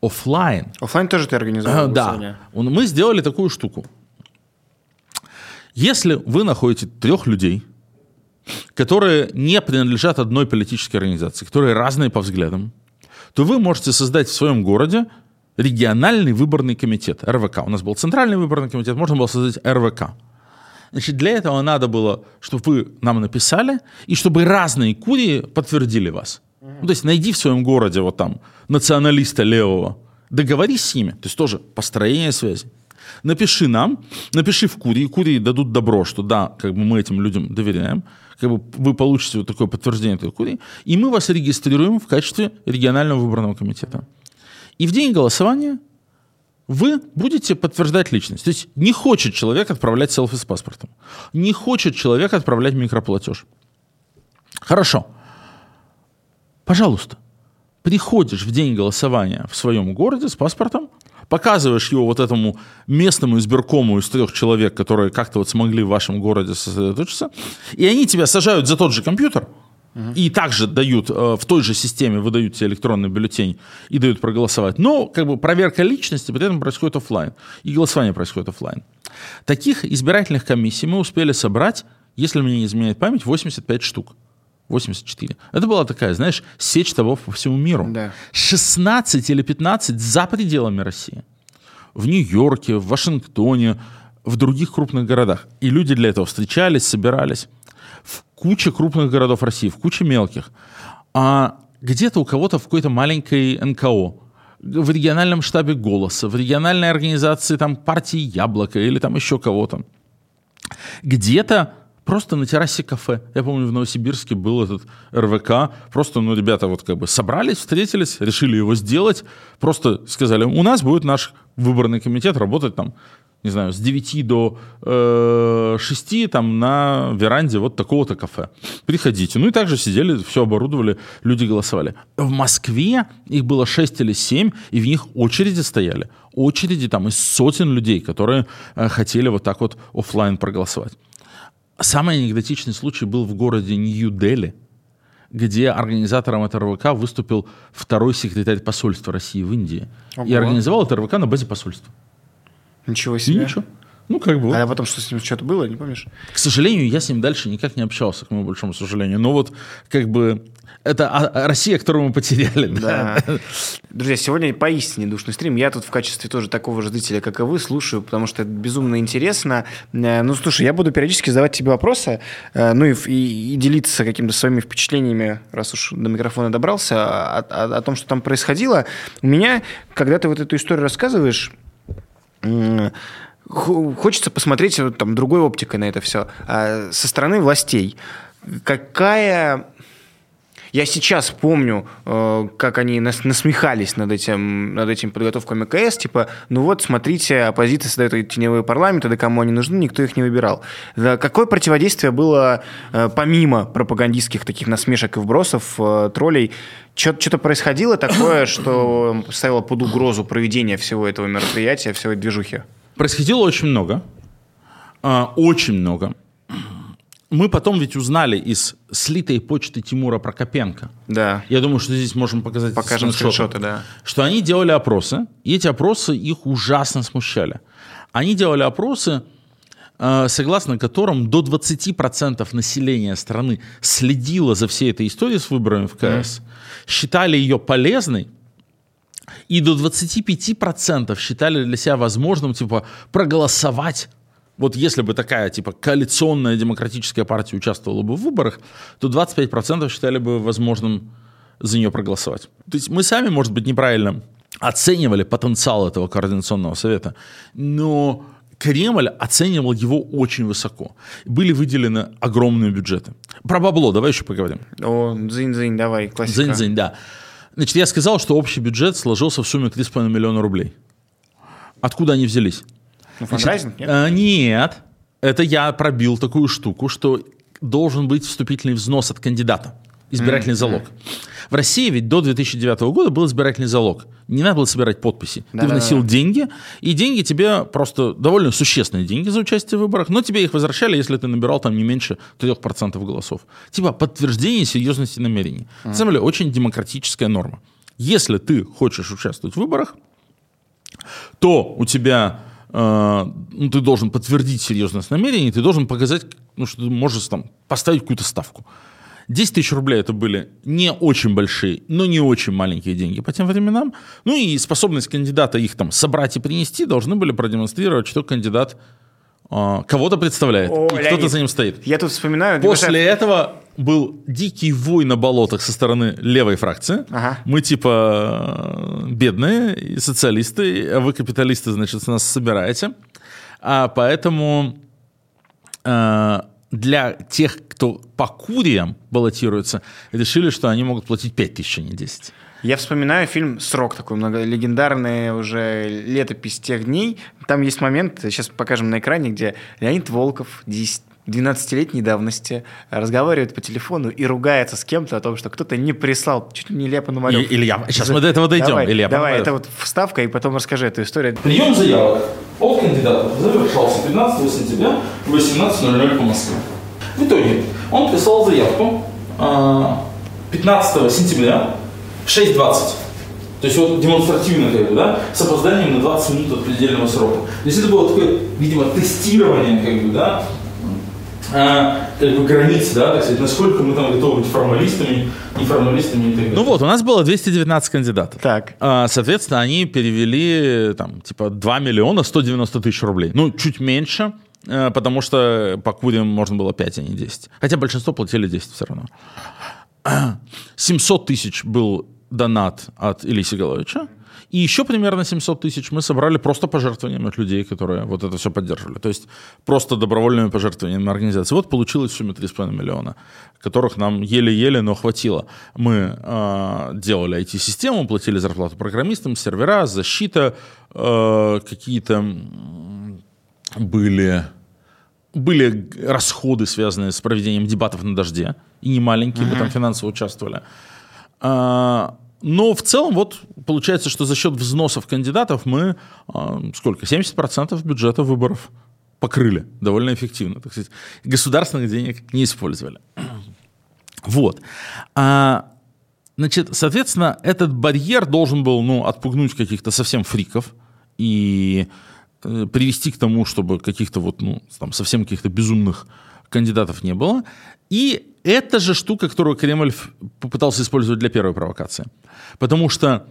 S2: офлайн.
S1: Офлайн тоже ты организовал?
S2: Да. Мы сделали такую штуку. Если вы находите трех людей, которые не принадлежат одной политической организации, которые разные по взглядам, то вы можете создать в своем городе региональный выборный комитет, РВК. У нас был центральный выборный комитет, можно было создать РВК. Значит, для этого надо было, чтобы вы нам написали, и чтобы разные курии подтвердили вас. Ну, то есть найди в своем городе вот там националиста левого, договорись с ними, то есть тоже построение связи. Напиши нам, напиши в Курии, Курии дадут добро, что да, как бы мы этим людям доверяем, как бы вы получите вот такое подтверждение этой Курии, и мы вас регистрируем в качестве регионального выборного комитета. И в день голосования вы будете подтверждать личность. То есть не хочет человек отправлять селфи с паспортом. Не хочет человек отправлять микроплатеж. Хорошо. Пожалуйста, приходишь в день голосования в своем городе с паспортом, показываешь его вот этому местному избиркому из трех человек, которые как-то вот смогли в вашем городе сосредоточиться, и они тебя сажают за тот же компьютер, и также дают э, в той же системе выдают тебе электронный бюллетень и дают проголосовать. Но как бы проверка личности при этом происходит офлайн. И голосование происходит офлайн. Таких избирательных комиссий мы успели собрать, если мне не изменяет память, 85 штук. 84. Это была такая, знаешь, сеть того по всему миру.
S1: Да.
S2: 16 или 15 за пределами России. В Нью-Йорке, в Вашингтоне, в других крупных городах. И люди для этого встречались, собирались. В куче крупных городов России, в куче мелких. А где-то у кого-то в какой-то маленькой НКО, в региональном штабе «Голоса», в региональной организации там, партии «Яблоко» или там еще кого-то. Где-то просто на террасе кафе. Я помню, в Новосибирске был этот РВК. Просто, ну, ребята вот как бы собрались, встретились, решили его сделать. Просто сказали, у нас будет наш выборный комитет работать там, не знаю, с 9 до э, 6 там на веранде вот такого-то кафе. Приходите. Ну и также сидели, все оборудовали, люди голосовали. В Москве их было 6 или 7, и в них очереди стояли. Очереди там из сотен людей, которые э, хотели вот так вот офлайн проголосовать. Самый анекдотичный случай был в городе Нью-Дели, где организатором этого РВК выступил второй секретарь посольства России в Индии.
S1: Ого.
S2: И организовал это РВК на базе посольства.
S1: Ничего
S2: И
S1: себе.
S2: ничего. Ну, как бы.
S1: А потом что с ним что-то было, не помнишь?
S2: К сожалению, я с ним дальше никак не общался, к моему большому сожалению. Но вот как бы это а- а Россия, которую мы потеряли. Да.
S1: Да. Друзья, сегодня поистине душный стрим. Я тут в качестве тоже такого же зрителя, как и вы, слушаю, потому что это безумно интересно. Э, Ну, слушай, я буду периодически задавать тебе вопросы, э, ну и, и- и делиться какими-то своими впечатлениями, раз уж до микрофона добрался, о, о- о том, что там происходило. У меня, когда ты вот эту историю рассказываешь, хочется посмотреть вот там другой оптикой на это все. Со стороны властей. Какая я сейчас помню, э, как они нас насмехались над этим, над этим подготовкой МКС, типа, ну вот, смотрите, оппозиция создает теневые парламенты, да кому они нужны, никто их не выбирал. Да Какое противодействие было э, помимо пропагандистских таких насмешек и вбросов, э, троллей? Что-то происходило такое, что ставило под угрозу проведение всего этого мероприятия, всей этой движухи?
S2: Происходило очень много. А, Очень много. Мы потом ведь узнали из слитой почты Тимура Прокопенко.
S1: Да.
S2: Я думаю, что здесь можем показать
S1: Покажем
S2: скриншоты.
S1: да.
S2: Что они делали опросы, и эти опросы их ужасно смущали. Они делали опросы, э, согласно которым до 20% населения страны следило за всей этой историей с выборами в КС, считали ее полезной, и до 25% считали для себя возможным, типа, проголосовать. Вот если бы такая, типа, коалиционная демократическая партия участвовала бы в выборах, то 25% считали бы возможным за нее проголосовать. То есть мы сами, может быть, неправильно оценивали потенциал этого координационного совета, но Кремль оценивал его очень высоко. Были выделены огромные бюджеты. Про бабло давай еще поговорим.
S1: О, дзынь-дзынь, давай, классика.
S2: Дзынь-дзынь, да. Значит, я сказал, что общий бюджет сложился в сумме 3,5 миллиона рублей. Откуда они взялись?
S1: Ну, фандрайзинг, нет?
S2: Э, нет. Это я пробил такую штуку, что должен быть вступительный взнос от кандидата. Избирательный залог. В России ведь до 2009 года был избирательный залог. Не надо было собирать подписи. Ты
S1: Да-да-да.
S2: вносил деньги, и деньги тебе просто довольно существенные деньги за участие в выборах, но тебе их возвращали, если ты набирал там не меньше 3% голосов. Типа подтверждение серьезности намерений. На самом деле очень демократическая норма. Если ты хочешь участвовать в выборах, то у тебя э, ну, ты должен подтвердить серьезность намерений, ты должен показать, ну, что ты можешь там поставить какую-то ставку. 10 тысяч рублей это были не очень большие, но не очень маленькие деньги по тем временам. Ну и способность кандидата их там собрать и принести должны были продемонстрировать, что кандидат э, кого-то представляет,
S1: О,
S2: и кто-то за ним стоит.
S1: Я тут вспоминаю...
S2: После этого был дикий вой на болотах со стороны левой фракции.
S1: Ага.
S2: Мы типа э, бедные социалисты, а вы капиталисты, значит, с нас собираете. А поэтому э, для тех, кто по куриям баллотируется, решили, что они могут платить 5 тысяч, а не 10.
S1: Я вспоминаю фильм «Срок», такой много, легендарный уже летопись тех дней. Там есть момент, сейчас покажем на экране, где Леонид Волков, 10 12-летней давности разговаривает по телефону и ругается с кем-то о том, что кто-то не прислал, чуть ли не Илья Пономарев.
S2: И- Илья, сейчас мы до этого дойдем.
S1: Давай,
S2: Илья
S1: давай
S2: Пономарев.
S1: это вот вставка, и потом расскажи эту историю.
S2: Прием заявок от кандидатов завершался 15 сентября в 18.00 по Москве. В итоге он прислал заявку а, 15 сентября в 6.20. То есть вот демонстративно, как бы, да, с опозданием на 20 минут от предельного срока. То есть это было такое, видимо, тестирование, как бы, да, а, как бы границ, да, так сказать, насколько мы там готовы быть формалистами, неформалистами и так далее. Ну вот, у нас было 219 кандидатов.
S1: Так.
S2: А, Соответственно, они перевели там типа 2 миллиона 190 тысяч рублей. Ну, чуть меньше, э, потому что по курям можно было 5, а не 10. Хотя большинство платили 10 все равно. 700 тысяч был донат от Ильи Сигаловича. И еще примерно 700 тысяч мы собрали просто пожертвованиями от людей, которые вот это все поддерживали. То есть просто добровольными пожертвованиями организации. Вот получилось в сумме 3,5 миллиона, которых нам еле-еле, но хватило. Мы э, делали IT-систему, платили зарплату программистам, сервера, защита, э, какие-то были были расходы, связанные с проведением дебатов на дожде, и не маленькие, мы там финансово участвовали. А, но в целом вот получается, что за счет взносов кандидатов мы а, сколько, 70% бюджета выборов покрыли довольно эффективно. Так сказать, государственных денег не использовали. Вот. А, значит, соответственно, этот барьер должен был ну, отпугнуть каких-то совсем фриков и э, привести к тому, чтобы каких-то вот, ну, там, совсем каких-то безумных кандидатов не было. И это же штука, которую Кремль попытался использовать для первой провокации. Потому что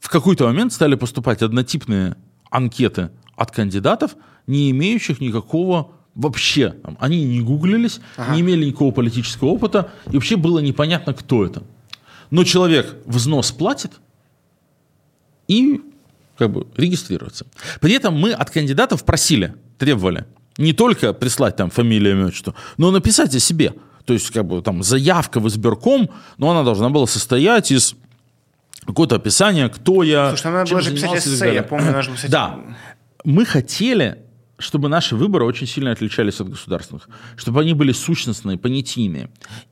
S2: в какой-то момент стали поступать однотипные анкеты от кандидатов, не имеющих никакого вообще. там, Они не гуглились, не имели никакого политического опыта, и вообще было непонятно, кто это. Но человек взнос платит и как бы регистрируется. При этом мы от кандидатов просили, требовали не только прислать там фамилию, имя, отчество, но написать о себе. То есть как бы там заявка в избирком, но она должна была состоять из какое-то описание, кто я,
S1: Слушай, надо было же писать эссе, я помню, надо было писать...
S2: Да. Мы хотели, чтобы наши выборы очень сильно отличались от государственных, чтобы они были сущностные, понятийные.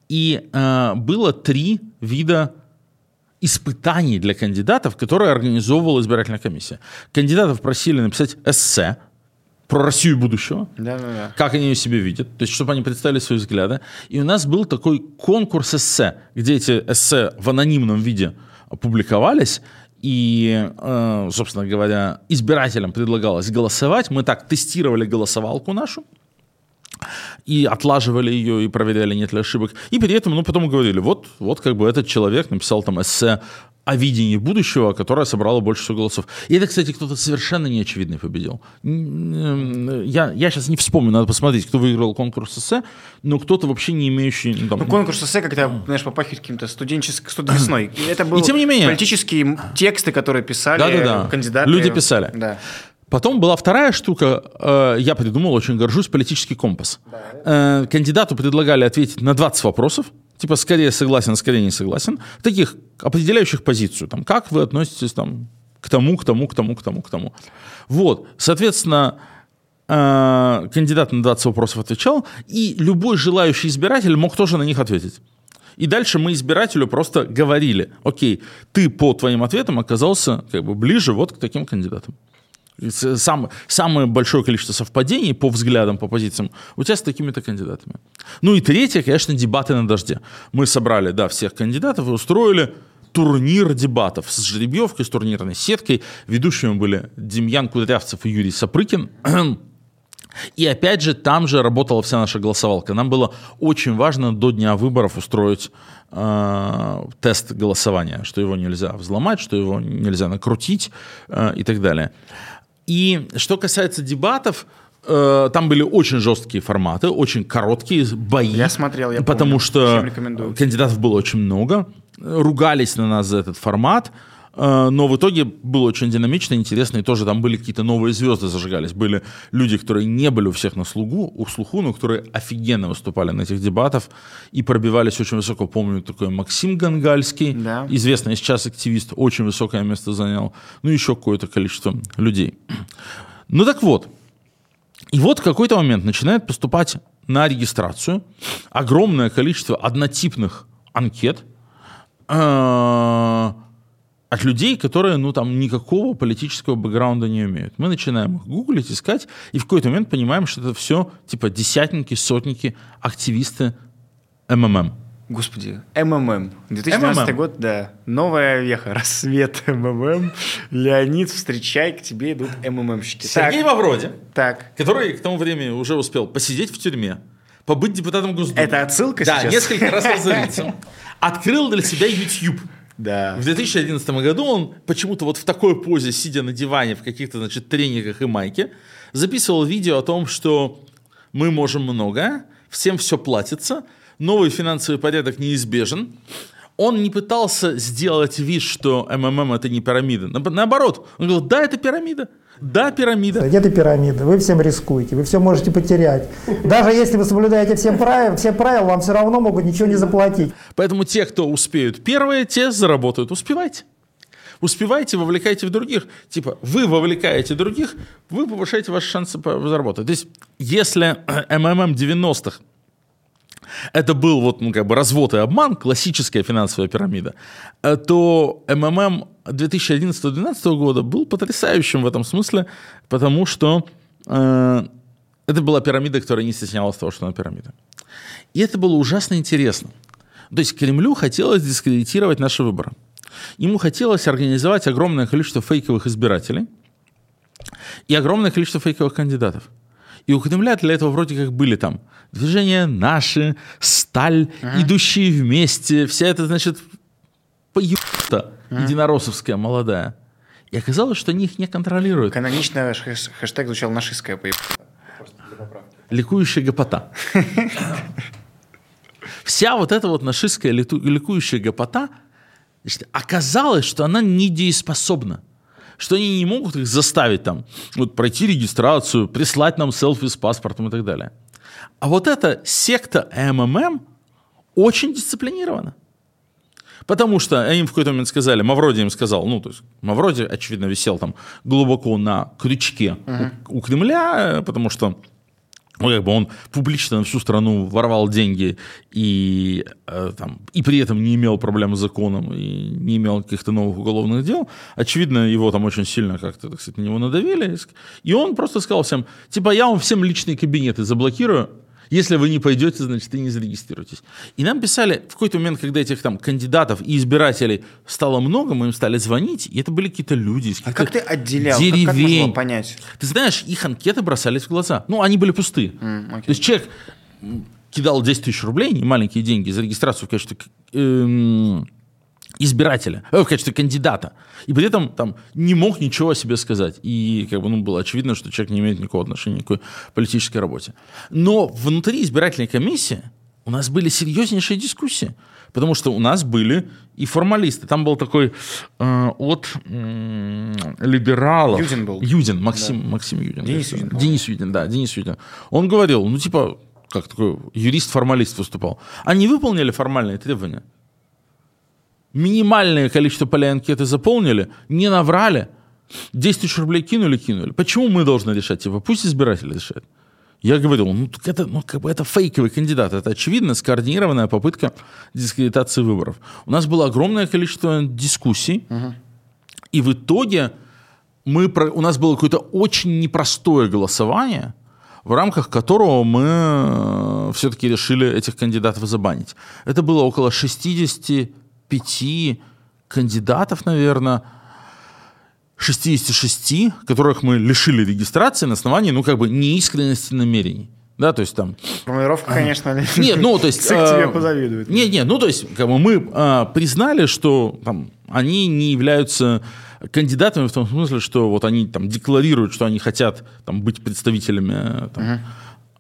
S2: И э, было три вида испытаний для кандидатов, которые организовывала избирательная комиссия. Кандидатов просили написать эссе про Россию будущего,
S1: Да, да, да.
S2: как они ее себе видят, то есть чтобы они представили свои взгляды. И у нас был такой конкурс эссе, где эти эссе в анонимном виде публиковались, и, э, собственно говоря, избирателям предлагалось голосовать. Мы так тестировали голосовалку нашу, и отлаживали ее, и проверяли, нет ли ошибок. И при этом, ну, потом говорили, вот, вот как бы этот человек написал там эссе о видении будущего, которое собрало больше всего голосов. И это, кстати, кто-то совершенно неочевидный победил. М, Я, я сейчас не вспомню, надо посмотреть, кто выиграл конкурс эссе, но кто-то вообще не имеющий... ну, там,
S1: Ну, конкурс эссе, когда, знаешь, попахивает каким-то студенческим, студвесной. Это были
S2: И тем не менее-
S1: политические тексты, которые писали
S2: Да-да-да.
S1: кандидаты.
S2: Люди писали.
S1: Да.
S2: Потом была вторая штука, э, я придумал, очень горжусь, политический компас. Э, кандидату предлагали ответить на 20 вопросов, типа скорее согласен, скорее не согласен, таких определяющих позицию, там, как вы относитесь там, к тому, к тому, к тому, к тому, к тому. Вот, соответственно, э, кандидат на 20 вопросов отвечал, и любой желающий избиратель мог тоже на них ответить. И дальше мы избирателю просто говорили, окей, ты по твоим ответам оказался как бы ближе вот к таким кандидатам. Сам, самое большое количество совпадений по взглядам, по позициям у тебя с такими-то кандидатами. Ну и третье, конечно, дебаты на дожде. Мы собрали, да, всех кандидатов и устроили турнир дебатов с жеребьевкой, с турнирной сеткой. Ведущими были Демьян Кудрявцев и Юрий Сапрыкин. И опять же, там же работала вся наша голосовалка. Нам было очень важно до дня выборов устроить э, тест голосования, что его нельзя взломать, что его нельзя накрутить э, и так далее. И что касается дебатов, э, там были очень жесткие форматы, очень короткие бои.
S1: Я смотрел, я
S2: Потому
S1: помню.
S2: что кандидатов было очень много. Ругались на нас за этот формат. Э, Но в итоге было очень динамично, интересно, и тоже там были какие-то новые звезды зажигались. Были люди, которые не были у всех на слугу, у слуху, но которые офигенно выступали на этих дебатах и пробивались очень высоко. Помню, такой Максим Гангальский,
S1: Да.
S2: известный сейчас активист, очень высокое место занял. Ну, еще какое-то количество людей. Ну так вот, и вот в какой-то момент начинает поступать на регистрацию огромное количество однотипных анкет э, от людей, которые, ну, там, никакого политического бэкграунда не имеют. Мы начинаем их гуглить, искать, и в какой-то момент понимаем, что это все, типа, десятники, сотники, активисты МММ.
S1: Господи, МММ. 2012
S2: МММ.
S1: год, да. Новая веха, рассвет МММ. Леонид, встречай, к тебе идут МММщики.
S2: Сергей
S1: Так,
S2: Мавроди,
S1: так.
S2: который к тому времени уже успел посидеть в тюрьме, побыть депутатом Госдумы.
S1: Это отсылка
S2: Да,
S1: сейчас?
S2: несколько раз разориться. Открыл для себя YouTube.
S1: Да.
S2: В 2011 году он почему-то вот в такой позе, сидя на диване в каких-то, значит, трениках и майке, записывал видео о том, что мы можем многое, всем все платится, новый финансовый порядок неизбежен. Он не пытался сделать вид, что МММ это не пирамида. Наоб- Наоборот, он говорил, да, это пирамида. Да, пирамида.
S3: Нет и пирамиды, вы всем рискуете, вы все можете потерять. Даже если вы соблюдаете всем правила, все правила, вам все равно могут ничего не заплатить.
S2: Поэтому те, кто успеют первые, те заработают. Успевайте. Успевайте, вовлекайте в других. Типа, вы вовлекаете других, вы повышаете ваши шансы заработать. То есть, если МММ 90-х это был вот, ну, как бы развод и обман, классическая финансовая пирамида, э, то МММ 2011-2012 года был потрясающим в этом смысле, потому что э, это была пирамида, которая не стеснялась того, что она пирамида. И это было ужасно интересно. То есть Кремлю хотелось дискредитировать наши выборы. Ему хотелось организовать огромное количество фейковых избирателей и огромное количество фейковых кандидатов. И у Кремля для этого вроде как были там движения наши, сталь, идущие вместе, вся эта, значит, поебта единороссовская молодая. И оказалось, что они их не контролируют.
S1: Канонично хэш- хэштег звучал нашистская поеб...
S2: Ликующая гопота. Вся вот эта вот нашистская ликующая гопота, значит, оказалось, что она недееспособна. Что они не могут их заставить там вот, пройти регистрацию, прислать нам селфи с паспортом и так далее. А вот эта секта МММ очень дисциплинирована. Потому что им в какой-то момент сказали, Мавроди им сказал, ну, то есть Мавроди, очевидно, висел там глубоко на крючке у, у Кремля, э, потому что ну, как бы он публично на всю страну воровал деньги и, э, там, и при этом не имел проблем с законом и не имел каких-то новых уголовных дел. Очевидно, его там очень сильно как-то, так сказать, на него надавили. И он просто сказал всем, типа, я вам всем личные кабинеты заблокирую, если вы не пойдете, значит, и не зарегистрируетесь. И нам писали в какой-то момент, когда этих там кандидатов и избирателей стало много, мы им стали звонить, и это были какие-то люди из
S1: А
S2: каких-то
S1: как ты отделял? Как, как можно
S2: деревень.
S1: понять?
S2: Ты знаешь, их анкеты бросались в глаза. Ну, они были пустые.
S1: окей.
S2: То есть человек кидал 10 тысяч рублей, не маленькие деньги, за регистрацию в качестве к- эм, избирателя, э, в качестве кандидата. И при этом там не мог ничего о себе сказать. И как бы ну, было очевидно, что человек не имеет никакого отношения к никакой политической работе. Но внутри избирательной комиссии у нас были серьезнейшие дискуссии. Потому что у нас были и формалисты. Там был такой э, от м, либералов.
S1: Юдин был.
S2: Юдин, Максим, Максим Юдин.
S1: Денис. Юдин.
S2: Денис Юдин, да, Денис Юдин. Он говорил, ну типа, как такой юрист-формалист выступал. Они выполнили формальные требования. Минимальное количество полей анкеты заполнили, не наврали, 10 тысяч рублей кинули, кинули. Почему мы должны решать? Типа, пусть избиратель решает. Я говорил, ну, это, ну, как бы это фейковый кандидат. Это, очевидно, скоординированная попытка дискредитации выборов. У нас было огромное количество дискуссий, и в итоге мы, у нас было какое-то очень непростое голосование, в рамках которого мы все-таки решили этих кандидатов забанить. Это было около 65 кандидатов, наверное. 66, которых мы лишили регистрации на основании, ну, как бы, неискренности намерений. Да, то есть там...
S1: Формулировка, конечно,
S2: Нет, ну, то есть...
S1: ЦИК тебе позавидует.
S2: Нет, нет, ну, то есть, как бы мы э, признали, что там, они не являются кандидатами в том смысле, что вот они там декларируют, что они хотят там, быть представителями э, там,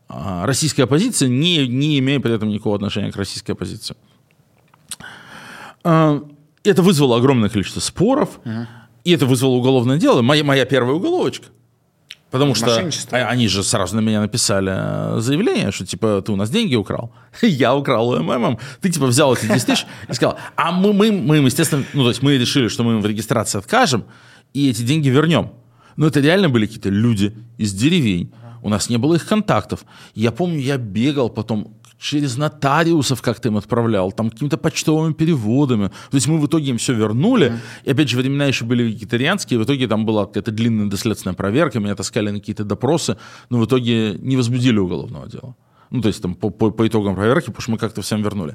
S2: а, российской оппозиции, не, не имея при этом никакого отношения к российской оппозиции. А, Это вызвало огромное количество споров, и это вызвало уголовное дело. Моя, моя первая уголовочка. Потому что а- они же сразу на меня написали э, заявление, что типа ты у нас деньги украл. Я украл у МММ. Ты типа взял эти 10 тысяч и сказал, а мы, мы, мы, им, естественно, ну то есть мы решили, что мы им в регистрации откажем и эти деньги вернем. Но это реально были какие-то люди из деревень. У нас не было их контактов. Я помню, я бегал потом через нотариусов как-то им отправлял, там какими-то почтовыми переводами. То есть мы в итоге им все вернули. И опять же, времена еще были вегетарианские, в итоге там была какая-то длинная доследственная проверка, меня таскали на какие-то допросы, но в итоге не возбудили уголовного дела. Ну, то есть там по, по- по итогам проверки, потому что мы как-то всем вернули.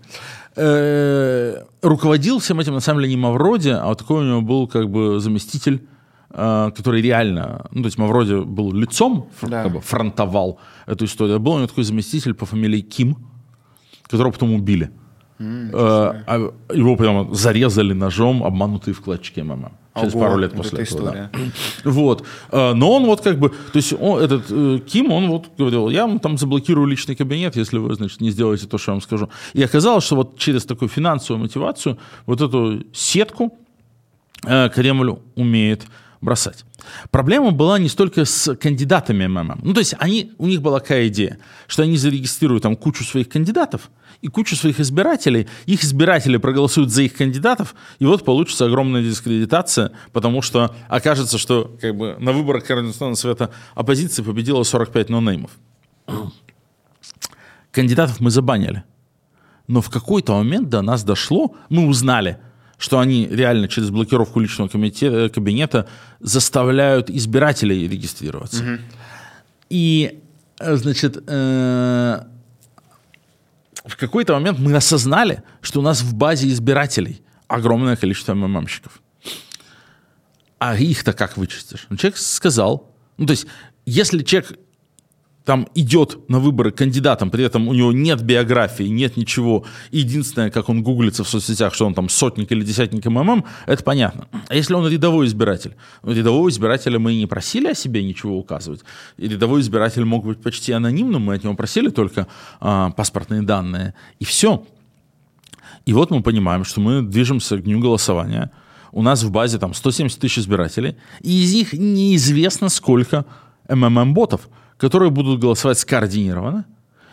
S2: Э, Руководил всем этим, на самом деле, не Мавроди, а вот такой у него был как бы заместитель, э, который реально, ну, то есть Мавроди был лицом,
S1: Да.
S2: как бы фронтовал эту историю. А Был у него такой заместитель по фамилии Ким, которого потом убили. Э, а его прямо зарезали ножом, обманутые в клочке МММ. Через
S1: Ого,
S2: пару лет
S1: вот
S2: после
S1: это
S2: этого. да. Вот. Э, Но он вот как бы, то есть он, этот э, Ким, он вот говорил, я вам там заблокирую личный кабинет, если вы, значит, не сделаете то, что я вам скажу. И оказалось, что вот через такую финансовую мотивацию вот эту сетку э, Кремль умеет бросать. Проблема была не столько с кандидатами МММ. Ну, то есть они, у них была какая идея, что они зарегистрируют там кучу своих кандидатов и кучу своих избирателей. Их избиратели проголосуют за их кандидатов, и вот получится огромная дискредитация, потому что окажется, что как бы, на выборах Координационного совета оппозиции победило 45 нонеймов. Кандидатов мы забанили. Но в какой-то момент до нас дошло, мы узнали, что они реально через блокировку личного комите- э, кабинета заставляют избирателей регистрироваться. И, э, значит, э, в какой-то момент мы осознали, что у нас в базе избирателей огромное количество МММщиков. А их-то как вычистишь? Ну, человек сказал. Ну, то есть, если человек там идет на выборы кандидатом, при этом у него нет биографии, нет ничего, единственное, как он гуглится в соцсетях, что он там сотник или десятник МММ, это понятно. А если он рядовой избиратель? Ну, рядового избирателя мы и не просили о себе ничего указывать. И рядовой избиратель мог быть почти анонимным, мы от него просили только а, паспортные данные, и все. И вот мы понимаем, что мы движемся к дню голосования. У нас в базе там 170 тысяч избирателей, и из них неизвестно сколько МММ-ботов, которые будут голосовать скоординированно,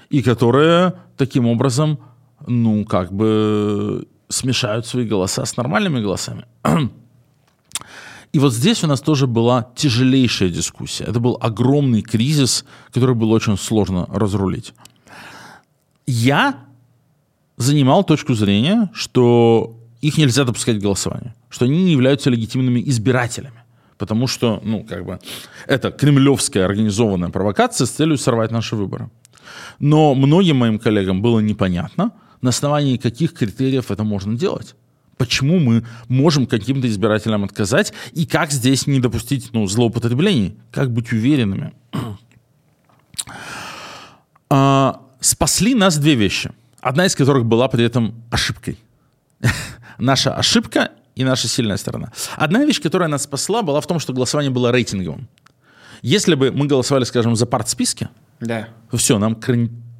S2: и которые таким образом, ну, как бы смешают свои голоса с нормальными голосами. И вот здесь у нас тоже была тяжелейшая дискуссия. Это был огромный кризис, который было очень сложно разрулить. Я занимал точку зрения, что их нельзя допускать к голосованию, что они не являются легитимными избирателями. Потому что, ну, как бы, это кремлевская организованная провокация с целью сорвать наши выборы. Но многим моим коллегам было непонятно, на основании каких критериев это можно делать. Почему мы можем каким-то избирателям отказать, и как здесь не допустить ну, злоупотреблений, как быть уверенными. А, спасли нас две вещи, одна из которых была при этом ошибкой. Наша ошибка и наша сильная сторона. Одна вещь, которая нас спасла, была в том, что голосование было рейтинговым. Если бы мы голосовали, скажем, за партсписки,
S1: Да.
S2: то все, нам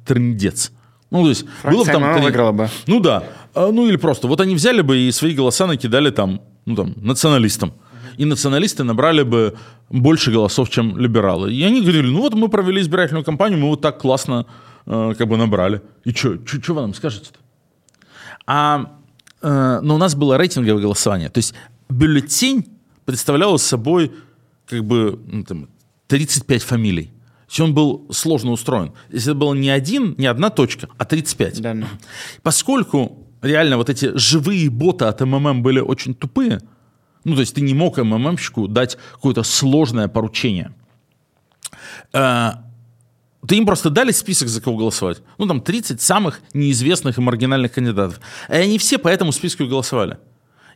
S2: трындец. Ну, то есть,
S1: Фракция
S2: было бы там...
S1: МММ
S2: три-
S1: выиграла бы.
S2: Ну да. А, Ну или просто, вот они взяли бы и свои голоса накидали там, ну там, националистам. И националисты набрали бы больше голосов, чем либералы. И они говорили, ну вот мы провели избирательную кампанию, мы вот так классно э, как бы набрали. И что, что вы нам скажете-то? А, э, но у нас было рейтинговое голосование. То есть бюллетень представлял собой как бы ну, там, 35 фамилий. То есть он был сложно устроен. Если это было не один, не одна точка, а 35.
S1: Да, ну.
S2: Поскольку реально вот эти живые боты от МММ были очень тупые, ну, то есть ты не мог МММщику дать какое-то сложное поручение. Э, Ты им просто дали список, за кого голосовать. Ну, там 30 самых неизвестных и маргинальных кандидатов. И они все по этому списку и голосовали.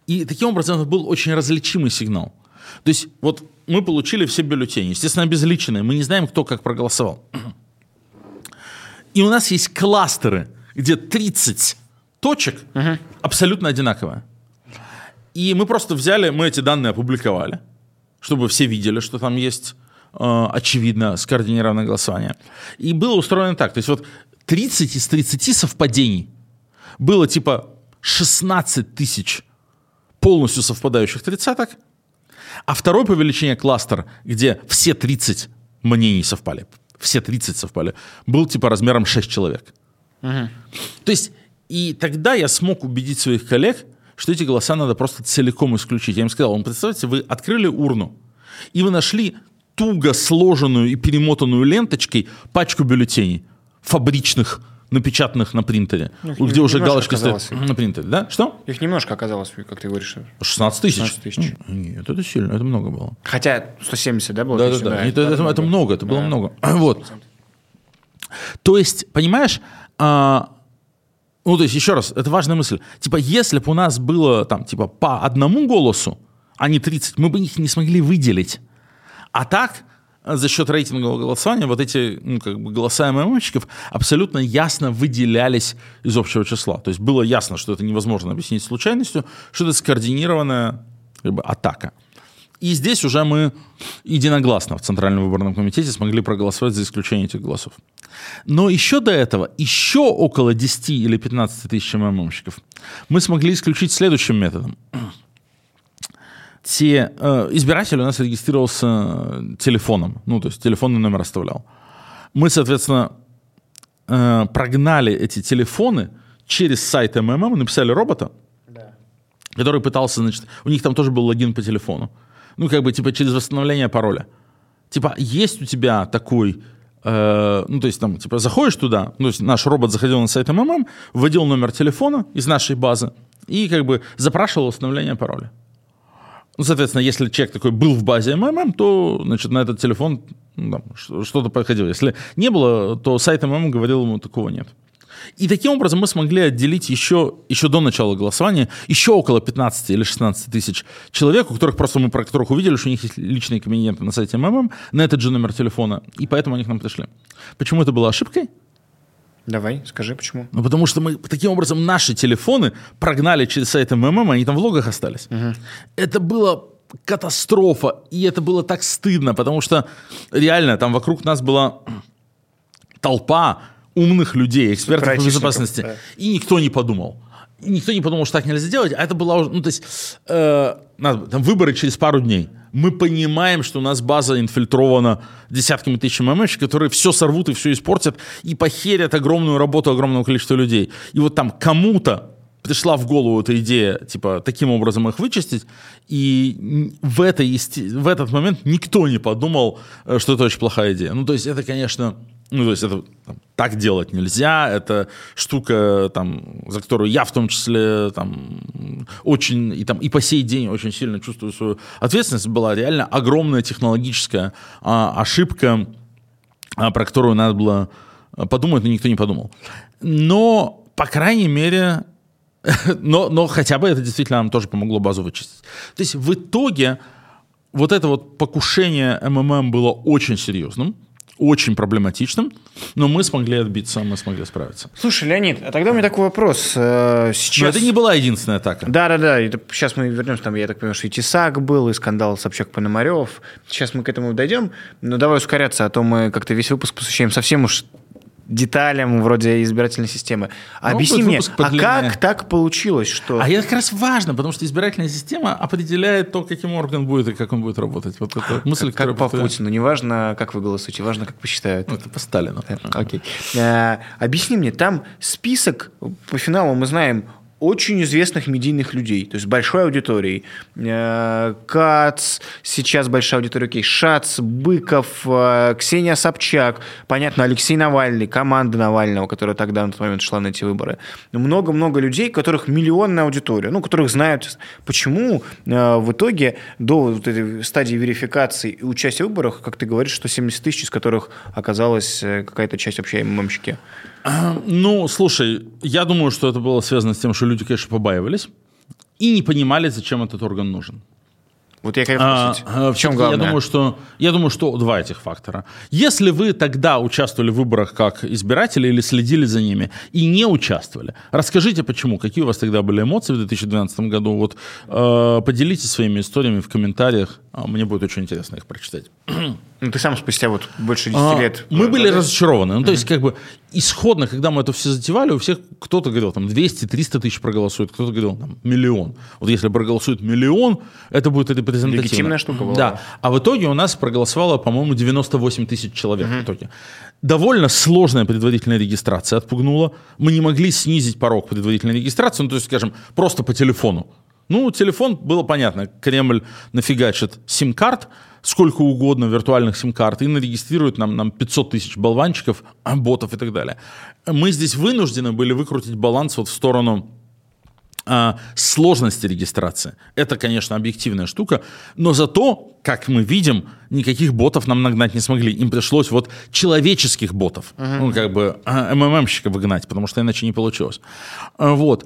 S2: И таким образом это был очень различимый сигнал. То есть вот мы получили все бюллетени, естественно, обезличенные, мы не знаем, кто как проголосовал. И у нас есть кластеры, где 30 точек абсолютно одинаковые. И мы просто взяли, мы эти данные опубликовали, чтобы все видели, что там есть очевидно скоординированное голосование. И было устроено так. То есть вот 30 из 30 совпадений было типа 16 тысяч полностью совпадающих тридцаток, а второй по величине кластер, где все 30 мнений совпали, все 30 совпали, был типа размером 6 человек. То есть и тогда я смог убедить своих коллег, что эти голоса надо просто целиком исключить. Я им сказал, вам представьте, вы открыли урну, и вы нашли туго сложенную и перемотанную ленточкой пачку бюллетеней фабричных, напечатанных на принтере,
S1: Ну, их
S2: где уже стоит
S1: оказалось.
S2: на принтере. Да? Что?
S1: Их немножко оказалось, как ты говоришь.
S2: 16 тысяч?
S1: 16 тысяч.
S2: Нет, это сильно, это много было.
S1: Хотя 170, да, было?
S2: Да, да,
S1: тысяч?
S2: да. Это, это- это много, это было
S1: Да.
S2: много. Вот. То есть, понимаешь, а, ну, то есть, еще раз, это важная мысль. Типа, если бы у нас было там, типа, по одному голосу, а не 30, мы бы их не смогли выделить. А так, за счет рейтингового голосования, вот эти ну, как бы голоса МММщиков абсолютно ясно выделялись из общего числа. То есть было ясно, что это невозможно объяснить случайностью, что это скоординированная как бы, атака. И здесь уже мы единогласно в Центральном выборном комитете смогли проголосовать за исключение этих голосов. Но еще до этого, еще около 10 или 15 тысяч МММщиков мы смогли исключить следующим методом. Те, э, избиратель у нас регистрировался телефоном, ну, то есть телефонный номер оставлял. Мы, соответственно, э, прогнали эти телефоны через сайт МММ, написали робота, который пытался, значит, у них там тоже был логин по телефону. Ну, как бы, типа, через восстановление пароля. Типа, есть у тебя такой, э, ну, то есть, там, типа, заходишь туда, ну, то есть, наш робот заходил на сайт МММ, вводил номер телефона из нашей базы и, как бы, запрашивал восстановление пароля. Ну, соответственно, если человек такой был в базе МММ, то, значит, на этот телефон ну, что-то проходило. Если не было, то сайт МММ говорил ему, такого нет. И таким образом мы смогли отделить еще, еще до начала голосования еще около 15 или 16 тысяч человек, у которых просто мы про которых увидели, что у них есть личные кабинеты на сайте МММ, на этот же номер телефона, и поэтому они к нам пришли. Почему это было ошибкой?
S1: Давай, скажи, почему.
S2: Ну, потому что мы таким образом наши телефоны прогнали через сайт МММ, они там в логах остались. Это было катастрофа, и это было так стыдно, потому что реально там вокруг нас была толпа умных людей, экспертов по безопасности,
S1: да.
S2: и никто не подумал. И никто не подумал, что так нельзя делать, а это было уже, ну, то есть, э, там выборы через пару дней. Мы понимаем, что у нас база инфильтрована десятками тысяч ММЧ, которые все сорвут и все испортят, и похерят огромную работу огромного количества людей. И вот там кому-то пришла в голову эта идея, типа, таким образом их вычистить, и в, этой, в этот момент никто не подумал, э, что это очень плохая идея. Ну, то есть это, конечно, ну, то есть это там, так делать нельзя, это штука, там, за которую я в том числе там, очень, и, там, и по сей день очень сильно чувствую свою ответственность, была реально огромная технологическая а, ошибка, а, про которую надо было а, подумать, но никто не подумал. Но, по крайней мере, но, но хотя бы это действительно нам тоже помогло базу вычистить. То есть в итоге вот это вот покушение МММ было очень серьезным, очень проблематичным, но мы смогли отбиться, мы смогли справиться.
S1: Слушай, Леонид, а тогда у меня такой вопрос. Э,
S2: Но
S1: Сейчас...
S2: это не была единственная атака.
S1: Да, да, да. Это сейчас мы вернемся. Там, я так понимаю, что и Тесак был, и скандал Собчак Пономарев. Сейчас мы к этому дойдем. Но давай ускоряться, а то мы как-то весь выпуск посвящаем совсем уж деталям вроде избирательной системы. Объясни
S2: будет
S1: мне, а как так получилось, что...
S2: А это как раз важно, потому что избирательная система определяет то, каким орган будет и как он будет работать. Вот это мысль,
S1: как
S2: которая
S1: по
S2: повторяю.
S1: Путину. Не важно, как вы голосуете, важно, как посчитают.
S2: Ну, Это по Сталину.
S1: Э, Окей. Э, Объясни мне, там список по финалу мы знаем очень известных медийных людей, то есть большой аудиторией. Э, Кац, сейчас большая аудитория, окей, Шац, Быков, э, Ксения Собчак, понятно, Алексей Навальный, команда Навального, которая тогда на тот момент шла на эти выборы. Много-много людей, которых миллионная аудитория, ну, которых знают. Почему э, в итоге до вот этой стадии верификации и участия в выборах, как ты говоришь, 170 тысяч, из которых оказалась какая-то часть вообще ММщики?
S2: Ну, слушай, я думаю, что это было связано с тем, что люди, конечно, побаивались и не понимали, зачем этот орган нужен.
S1: Вот я хотел
S2: А,
S1: спросить,
S2: а,
S1: в чем главное?
S2: Я думаю, что, я думаю, что два этих фактора. Если вы тогда участвовали в выборах как избиратели или следили за ними и не участвовали, расскажите почему, какие у вас тогда были эмоции в 2012 году. Вот э, поделитесь своими историями в комментариях. А, Мне будет очень интересно их прочитать.
S1: Ну, ты сам спустя вот больше 10
S2: А,
S1: лет...
S2: Мы были
S1: продолжаешь?
S2: разочарованы. Ну, то есть, как бы, исходно, когда мы это все затевали, у всех кто-то говорил, там, 200-300 тысяч проголосует, кто-то говорил, там, миллион. Вот если проголосует миллион, это будет репрезентативно.
S1: Легитимная штука была.
S2: Да. А в итоге у нас проголосовало, по-моему, 98 тысяч человек в итоге. Довольно сложная предварительная регистрация отпугнула. Мы не могли снизить порог предварительной регистрации, ну, то есть, скажем, просто по телефону. Ну, телефон, было понятно, Кремль нафигачит сим-карт, сколько угодно виртуальных сим-карт, и нарегистрирует нам, нам 500 тысяч болванчиков, а, ботов и так далее. Мы здесь вынуждены были выкрутить баланс вот в сторону а, сложности регистрации. Это, конечно, объективная штука, но зато, как мы видим, никаких ботов нам нагнать не смогли. Им пришлось вот человеческих ботов, ну, как бы а, МММщика выгнать, потому что иначе не получилось. А, Вот.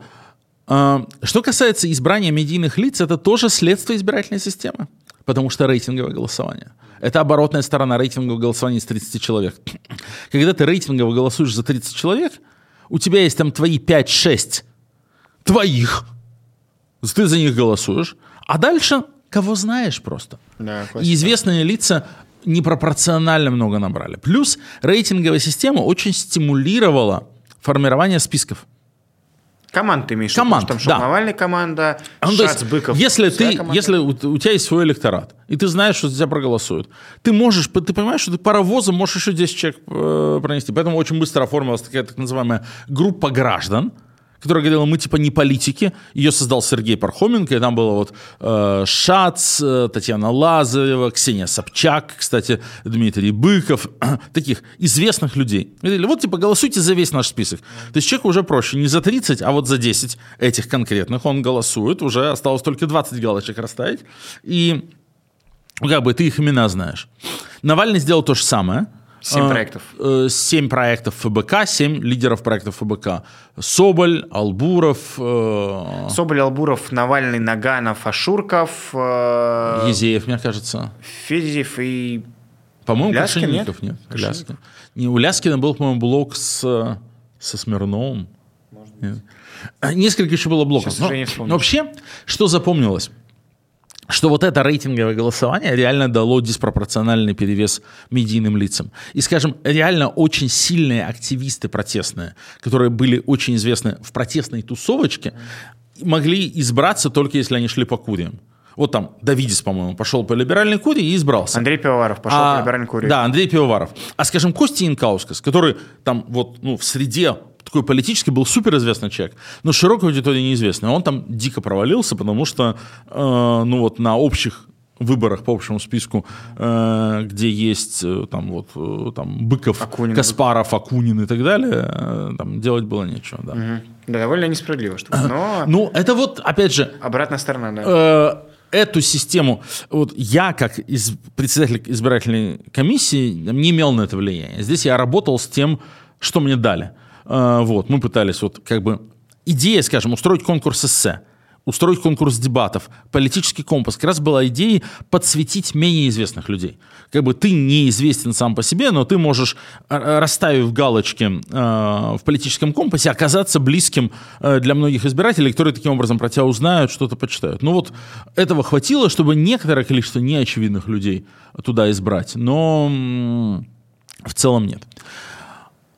S2: Что касается избрания медийных лиц, это тоже следствие избирательной системы, потому что рейтинговое голосование. Это оборотная сторона рейтингового голосования из 30 человек. Когда ты рейтингово голосуешь за 30 человек, у тебя есть там твои 5-6 твоих. Ты за них голосуешь. А дальше кого знаешь просто.
S1: Да,
S2: И известные лица непропорционально много набрали. Плюс рейтинговая система очень стимулировала формирование списков.
S1: Команд ты имеешь
S2: Команд,
S1: потому что там
S2: да.
S1: шел Навальный команда,
S2: Ну, то
S1: Шац,
S2: есть,
S1: Быков.
S2: если, ты,
S1: команда.
S2: если у, у тебя есть свой электорат, и ты знаешь, что за тебя проголосуют, ты можешь, ты понимаешь, что ты паровозом можешь еще 10 человек э, пронести. Поэтому очень быстро оформилась такая так называемая группа граждан, которая говорила, мы типа не политики. Ее создал Сергей Пархоменко, и там было вот э, Шац, э, Татьяна Лазарева, Ксения Собчак, кстати, Дмитрий Быков, таких известных людей. Говорили, вот типа голосуйте за весь наш список. То есть человеку уже проще не за 30, а вот за 10 этих конкретных он голосует, уже осталось только 20 галочек расставить, и как бы ты их имена знаешь. Навальный сделал то же самое.
S1: Семь
S2: А,
S1: проектов.
S2: э, Семь проектов ФБК, семь лидеров проектов ФБК. Соболь, Албуров, э,
S1: Соболь, Албуров, Навальный, Наганов, Ашурков, э,
S2: Езеев, мне кажется.
S1: Федев и...
S2: По-моему,
S1: Ляскин,
S2: нет.
S1: Крашенинников?
S2: Ляскин. Не, у Ляскина был, по-моему, блок с, со Смирновым. Нет. А, Несколько еще было блоков.
S1: Сейчас
S2: Но-
S1: не
S2: но вообще, что запомнилось? Что вот это рейтинговое голосование реально дало диспропорциональный перевес медийным лицам. И, скажем, реально очень сильные активисты протестные, которые были очень известны в протестной тусовочке, могли избраться только если они шли по куриям. Вот там Давидис, по-моему, пошел по либеральной куре и избрался.
S1: Андрей Пивоваров пошел
S2: А,
S1: по либеральной куре.
S2: Да, Андрей Пивоваров. А, скажем, Костя Инкаускас, который там вот ну, в среде такой политический был суперизвестный человек, но широкой аудитории неизвестный. Он там дико провалился, потому что э, ну вот на общих выборах по общему списку, э, где есть э, там вот э, там Быков,
S1: Акунин.
S2: Каспаров, Акунин и так далее, там делать было нечего. Да.
S1: Мгм. Да, довольно несправедливо, что но
S2: Ну, это вот, опять же,
S1: обратная сторона, да.
S2: эту систему, вот я как из, председатель избирательной комиссии не имел на это влияния. Здесь я работал с тем, что мне дали. Э, вот, мы пытались вот как бы идея, скажем, устроить конкурс эссе, устроить конкурс дебатов, политический компас, как раз была идеей подсветить менее известных людей. Как бы ты неизвестен сам по себе, но ты можешь, э, расставив галочки э, в политическом компасе, оказаться близким для многих избирателей, которые таким образом про тебя узнают, что-то почитают. Ну вот этого хватило, чтобы некоторое количество неочевидных людей туда избрать, но в целом нет.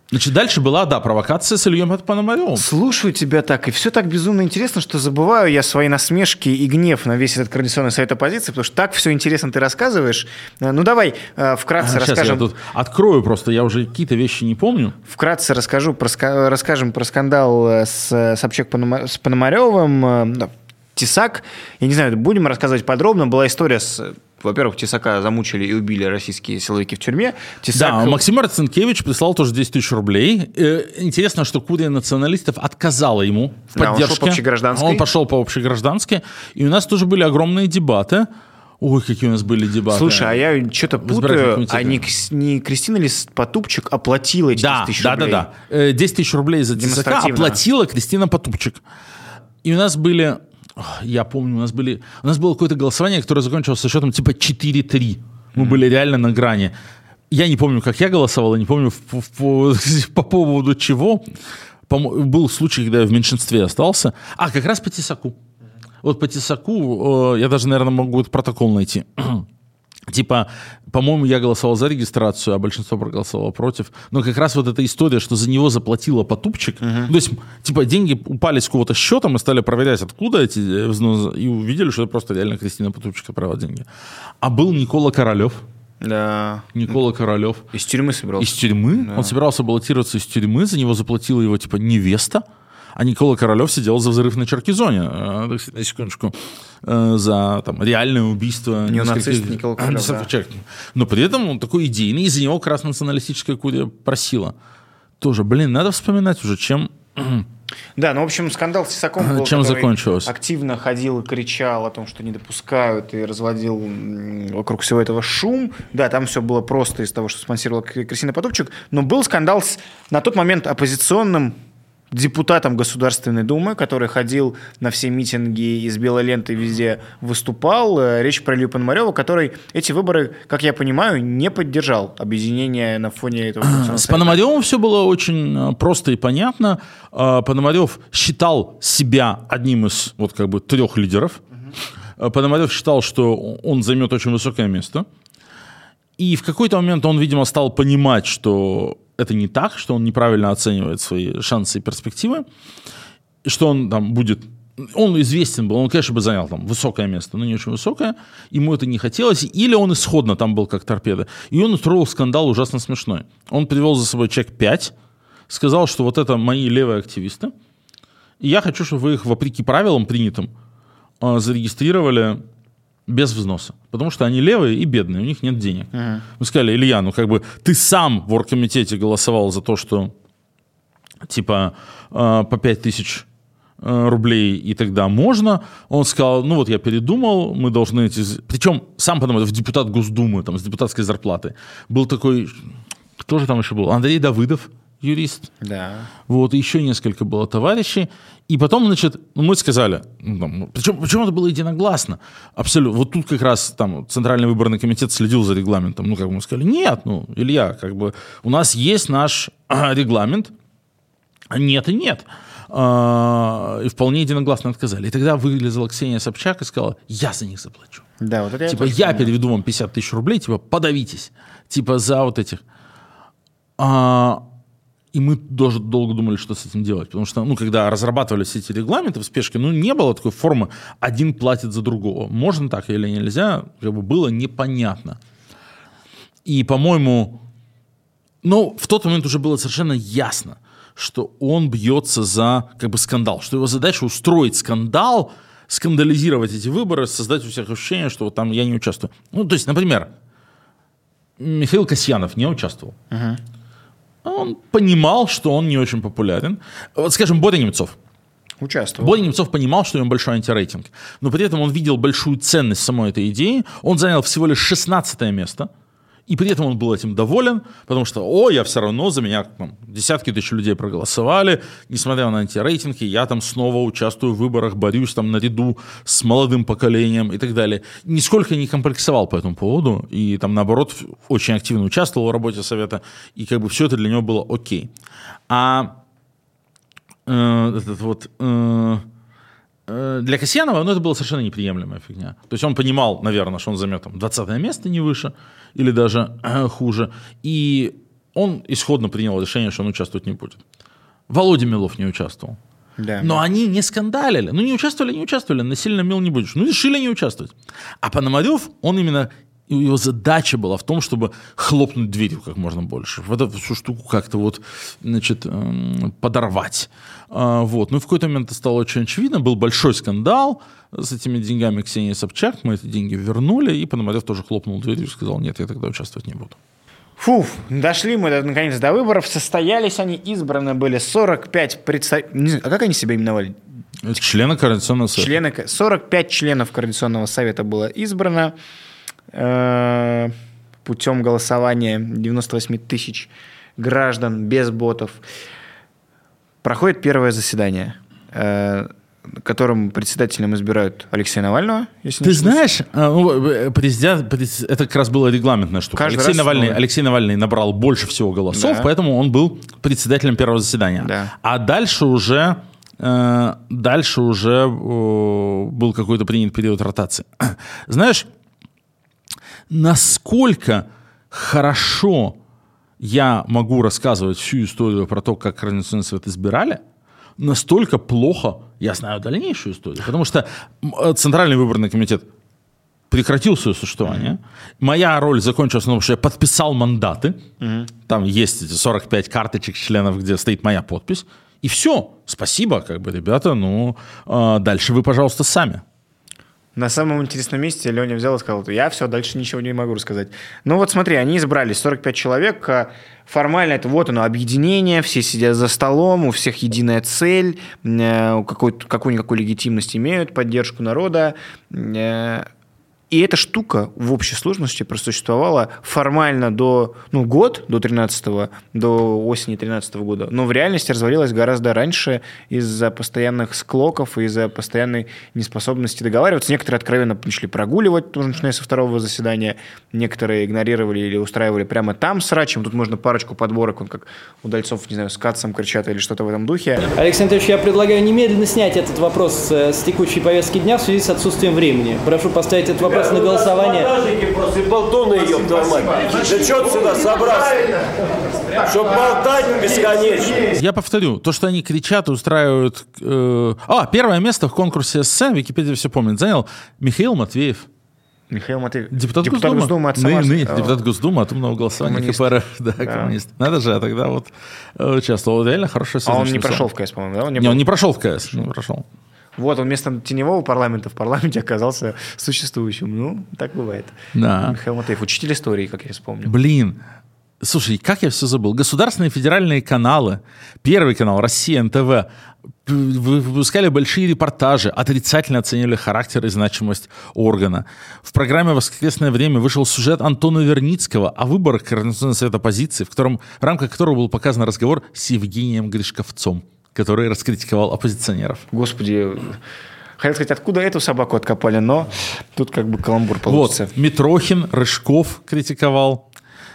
S2: Значит, дальше была, да, провокация с Ильей Пономаревым.
S1: Слушаю тебя так, и все так безумно интересно, что забываю я свои насмешки и гнев на весь этот координационный совет оппозиции, потому что так все интересно ты рассказываешь. Э, Ну давай э, вкратце
S2: я
S1: расскажем.
S2: тут открою просто, я уже какие-то вещи не помню.
S1: Вкратце расскажу про, ска- расскажем про скандал э, с Собчак Пономаревым. Э, да, Тесак, я не знаю, будем рассказывать подробно. Была история с... э, Во-первых, Тесака замучили и убили российские силовики в тюрьме. Тесак...
S2: Да, Максим Марцинкевич прислал тоже 10 тысяч рублей. Э, Интересно, что Курия националистов отказала ему в
S1: Да, он шел
S2: поддержке.
S1: по общегражданской.
S2: Он пошел по общегражданской. И у нас тоже были огромные дебаты. Ой, какие у нас были дебаты.
S1: Слушай, а я что-то путаю, а не, не Кристина ли Потупчик оплатила эти
S2: Да,
S1: 10 тысяч
S2: да,
S1: рублей?
S2: да, да. Э, 10 тысяч рублей за
S1: Демонстративно.
S2: оплатила Кристина Потупчик. И у нас были Я помню, у нас были, у нас было какое-то голосование, которое закончилось со счетом типа 4-3. Мы были реально на грани. Я не помню, как я голосовал, я не помню по, по, по поводу чего. По, был случай, когда я в меньшинстве остался. А, как раз по Тесаку. Вот по Тесаку, э, я даже, наверное, могу этот протокол найти. Типа, по-моему, я голосовал за регистрацию, а большинство проголосовало против. Но как раз вот эта история, что за него заплатила Потупчик. Uh-huh. То есть, типа, деньги упали с какого-то счета, мы стали проверять, откуда эти э, взносы, и увидели, что это просто реально Кристина Потупчик отправила деньги. А был Никола Королев.
S1: Да.
S2: Никола Королев.
S1: Из тюрьмы собирался.
S2: Из тюрьмы?
S1: Да.
S2: Он собирался баллотироваться из тюрьмы, за него заплатила его, типа, невеста. А Никола Королев сидел за взрыв на Черкизоне, э, на секундочку, э, за там, реальное убийство.
S1: Неонацист Никола Королев, да.
S2: Но при этом он такой идейный, и за него как раз националистическая курия просила. Тоже, блин, надо вспоминать уже, чем...
S1: Да, ну, в общем, скандал с Тесаком был,
S2: Чем закончилось?
S1: активно ходил и кричал о том, что не допускают, и разводил вокруг всего этого шум. Да, там все было просто из того, что спонсировала Кристина Потопчик. Но был скандал с, на тот момент, оппозиционным депутатом Государственной Думы, который ходил на все митинги из белой ленты везде выступал. Э, Речь про Илью Пономарева, который эти выборы, как я понимаю, не поддержал объединение на фоне этого.
S2: С. Пономаревым все было очень э, просто и понятно. Э, Пономарев считал себя одним из вот как бы трех лидеров. Э, Пономарев считал, что он займет очень высокое место. И в какой-то момент он, видимо, стал понимать, что это не так, что он неправильно оценивает свои шансы и перспективы, что он там будет... Он известен был, он, конечно, бы занял там высокое место, но не очень высокое, ему это не хотелось, или он исходно там был как торпеда. И он устроил скандал ужасно смешной. Он привел за собой человек 5, сказал, что вот это мои левые активисты, и я хочу, чтобы вы их, вопреки правилам принятым, э, зарегистрировали без взноса. Потому что они левые и бедные, у них нет денег. Мы сказали, Илья, ну как бы ты сам в оргкомитете голосовал за то, что типа э, по 5 тысяч э, рублей и тогда можно. Он сказал, ну вот я передумал, мы должны эти... Причем сам Пономарев депутат Госдумы, там, с депутатской зарплаты. Был такой... Кто же там еще был? Андрей Давыдов, юрист.
S1: Да.
S2: Вот, еще несколько было товарищей. И потом, значит, ну, мы сказали, ну, там, причем, причем это было единогласно, абсолютно. Вот тут как раз там Центральный выборный комитет следил за регламентом. Ну, как бы мы сказали, нет, ну, Илья, как бы у нас есть наш а, регламент, нет и нет. А, и вполне единогласно отказали. И тогда вылезла Ксения Собчак и сказала, я за них заплачу.
S1: Да, вот это я
S2: Типа, я
S1: помню.
S2: переведу вам 50 тысяч рублей, типа, подавитесь. Типа, за вот этих. А, и мы тоже долго думали, что с этим делать. Потому что, ну, когда разрабатывались эти регламенты в спешке, ну, не было такой формы, один платит за другого. Можно так или нельзя, как бы было непонятно. И, по-моему, но в тот момент уже было совершенно ясно, что он бьется за как бы скандал, что его задача устроить скандал, скандализировать эти выборы, создать у всех ощущение, что вот там я не участвую. Ну, то есть, например, Михаил Касьянов не участвовал. Он понимал, что он не очень популярен. Вот, скажем, Боря Немцов.
S1: Участвовал.
S2: Боря Немцов понимал, что у него большой антирейтинг, но при этом он видел большую ценность самой этой идеи. Он занял всего лишь 16 место, и при этом он был этим доволен, потому что, о, я все равно, за меня там, десятки тысяч людей проголосовали, несмотря на антирейтинги, я там снова участвую в выборах, борюсь там наряду с молодым поколением и так далее. Нисколько не комплексовал по этому поводу, и там, наоборот, очень активно участвовал в работе Совета, и как бы все это для него было окей. А э, этот вот... э, для Касьянова ну, это была совершенно неприемлемая фигня. То есть он понимал, наверное, что он займет там 20 место, не выше, или даже э, хуже. И он исходно принял решение, что он участвовать не будет. Володя Милов не участвовал.
S1: Да.
S2: Но они не скандалили. Ну, не участвовали, не участвовали. Насильно мил не будешь. Ну, решили не участвовать. А Пономарев, он именно... Его задача была в том, чтобы хлопнуть дверью как можно больше. Вот эту всю штуку как-то вот, значит, эм, подорвать. А, Вот. Ну, и в какой-то момент это стало очень очевидно. Был большой скандал с этими деньгами Ксении Собчак. Мы эти деньги вернули, и Пономарев тоже хлопнул дверью и сказал, нет, я тогда участвовать не буду.
S1: Фу, дошли мы наконец до выборов. Состоялись они, избраны были 45 представителей. А как они себя именовали?
S2: Члены Координационного совета.
S1: Члены, ко- 45 членов Координационного совета было избрано путем голосования 98 тысяч граждан без ботов. Проходит первое заседание. Э, которым председателем избирают Алексея Навального. Если
S2: Ты знаешь, а, ну, э, президент, это как раз была регламентная штука.
S1: Каждый
S2: Алексей Навальный,
S1: новый.
S2: Алексей Навальный набрал больше всего голосов,
S1: Да.
S2: поэтому он был председателем первого заседания.
S1: Да.
S2: А дальше уже, э, дальше уже э, был какой-то принят период ротации. Знаешь, насколько хорошо я могу рассказывать всю историю про то, как Координационный совет избирали, настолько плохо я знаю дальнейшую историю. Потому что э, Центральный выборный комитет прекратил свое существование. Моя роль закончилась на том, что я подписал мандаты. Там есть эти 45 карточек членов, где стоит моя подпись. И все. Спасибо, как бы, ребята. Ну, э, дальше вы, пожалуйста, сами.
S1: На самом интересном месте Леня взял и сказал, я все, дальше ничего не могу рассказать. Ну вот смотри, они избрали 45 человек, а формально это вот оно, объединение, все сидят за столом, у всех единая цель, э, какой- какую-никакую легитимность имеют, поддержку народа. И эта штука в общей сложности просуществовала формально до, ну, год, до 13 до осени 13 года, но в реальности развалилась гораздо раньше из-за постоянных склоков и из-за постоянной неспособности договариваться. Некоторые откровенно начали прогуливать, тоже начиная со второго заседания, некоторые игнорировали или устраивали прямо там срачем. Тут можно парочку подборок, вон как удальцов, не знаю, с кацом кричат или что-то в этом духе.
S4: Алексей Анатольевич, я предлагаю немедленно снять этот вопрос э, с текущей повестки дня в связи с отсутствием времени. Прошу поставить этот вопрос на голосование.
S5: Просто и болтуны, ёб твою мать. Да что ты сюда собрался? Чтоб болтать бесконечно.
S2: Я повторю, то, что они кричат, устраивают... э, А, первое место в конкурсе СССР, Википедия все помнит, занял Михаил Матвеев.
S1: Михаил Матвеев.
S2: Депутат, Госдумы.
S1: от
S2: Ны- ны- депутат Госдумы от умного голосования
S1: Коммунист.
S2: КПРФ. Да, коммунист. Надо же, а тогда вот э, участвовал. Реально хорошее
S1: А он не прошел в КС, по-моему, да? Он не
S2: Не,
S1: был?
S2: он не прошел в КС, не прошел.
S1: Вот, он вместо теневого парламента в парламенте оказался существующим. Ну, так бывает.
S2: Да.
S1: Михаил Матвеев, учитель истории, как я вспомню.
S2: Блин, слушай, как я все забыл. Государственные федеральные каналы, Первый канал, Россия, НТВ, выпускали большие репортажи, отрицательно оценили характер и значимость органа. В программе «Воскресное время» вышел сюжет Антона Верницкого о выборах Координационного совета оппозиции, в, котором, в рамках которого был показан разговор с Евгением Гришковцом, который раскритиковал оппозиционеров.
S1: Господи, хотел сказать, откуда эту собаку откопали, но тут как бы каламбур получится.
S2: Вот, Митрохин, Рыжков критиковал.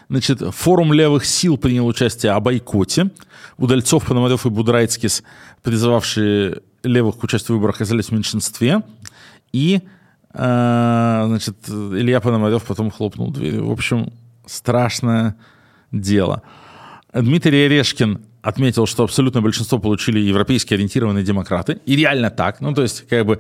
S2: Значит, форум левых сил принял участие о бойкоте. Удальцов, Пономарев и Будрайцкис, призывавшие левых к участию в выборах, оказались в меньшинстве. И, э, значит, Илья Пономарев потом хлопнул дверью. В общем, страшное дело. Дмитрий Орешкин отметил, что абсолютное большинство получили европейски ориентированные демократы. И реально так. Ну, то есть, как бы...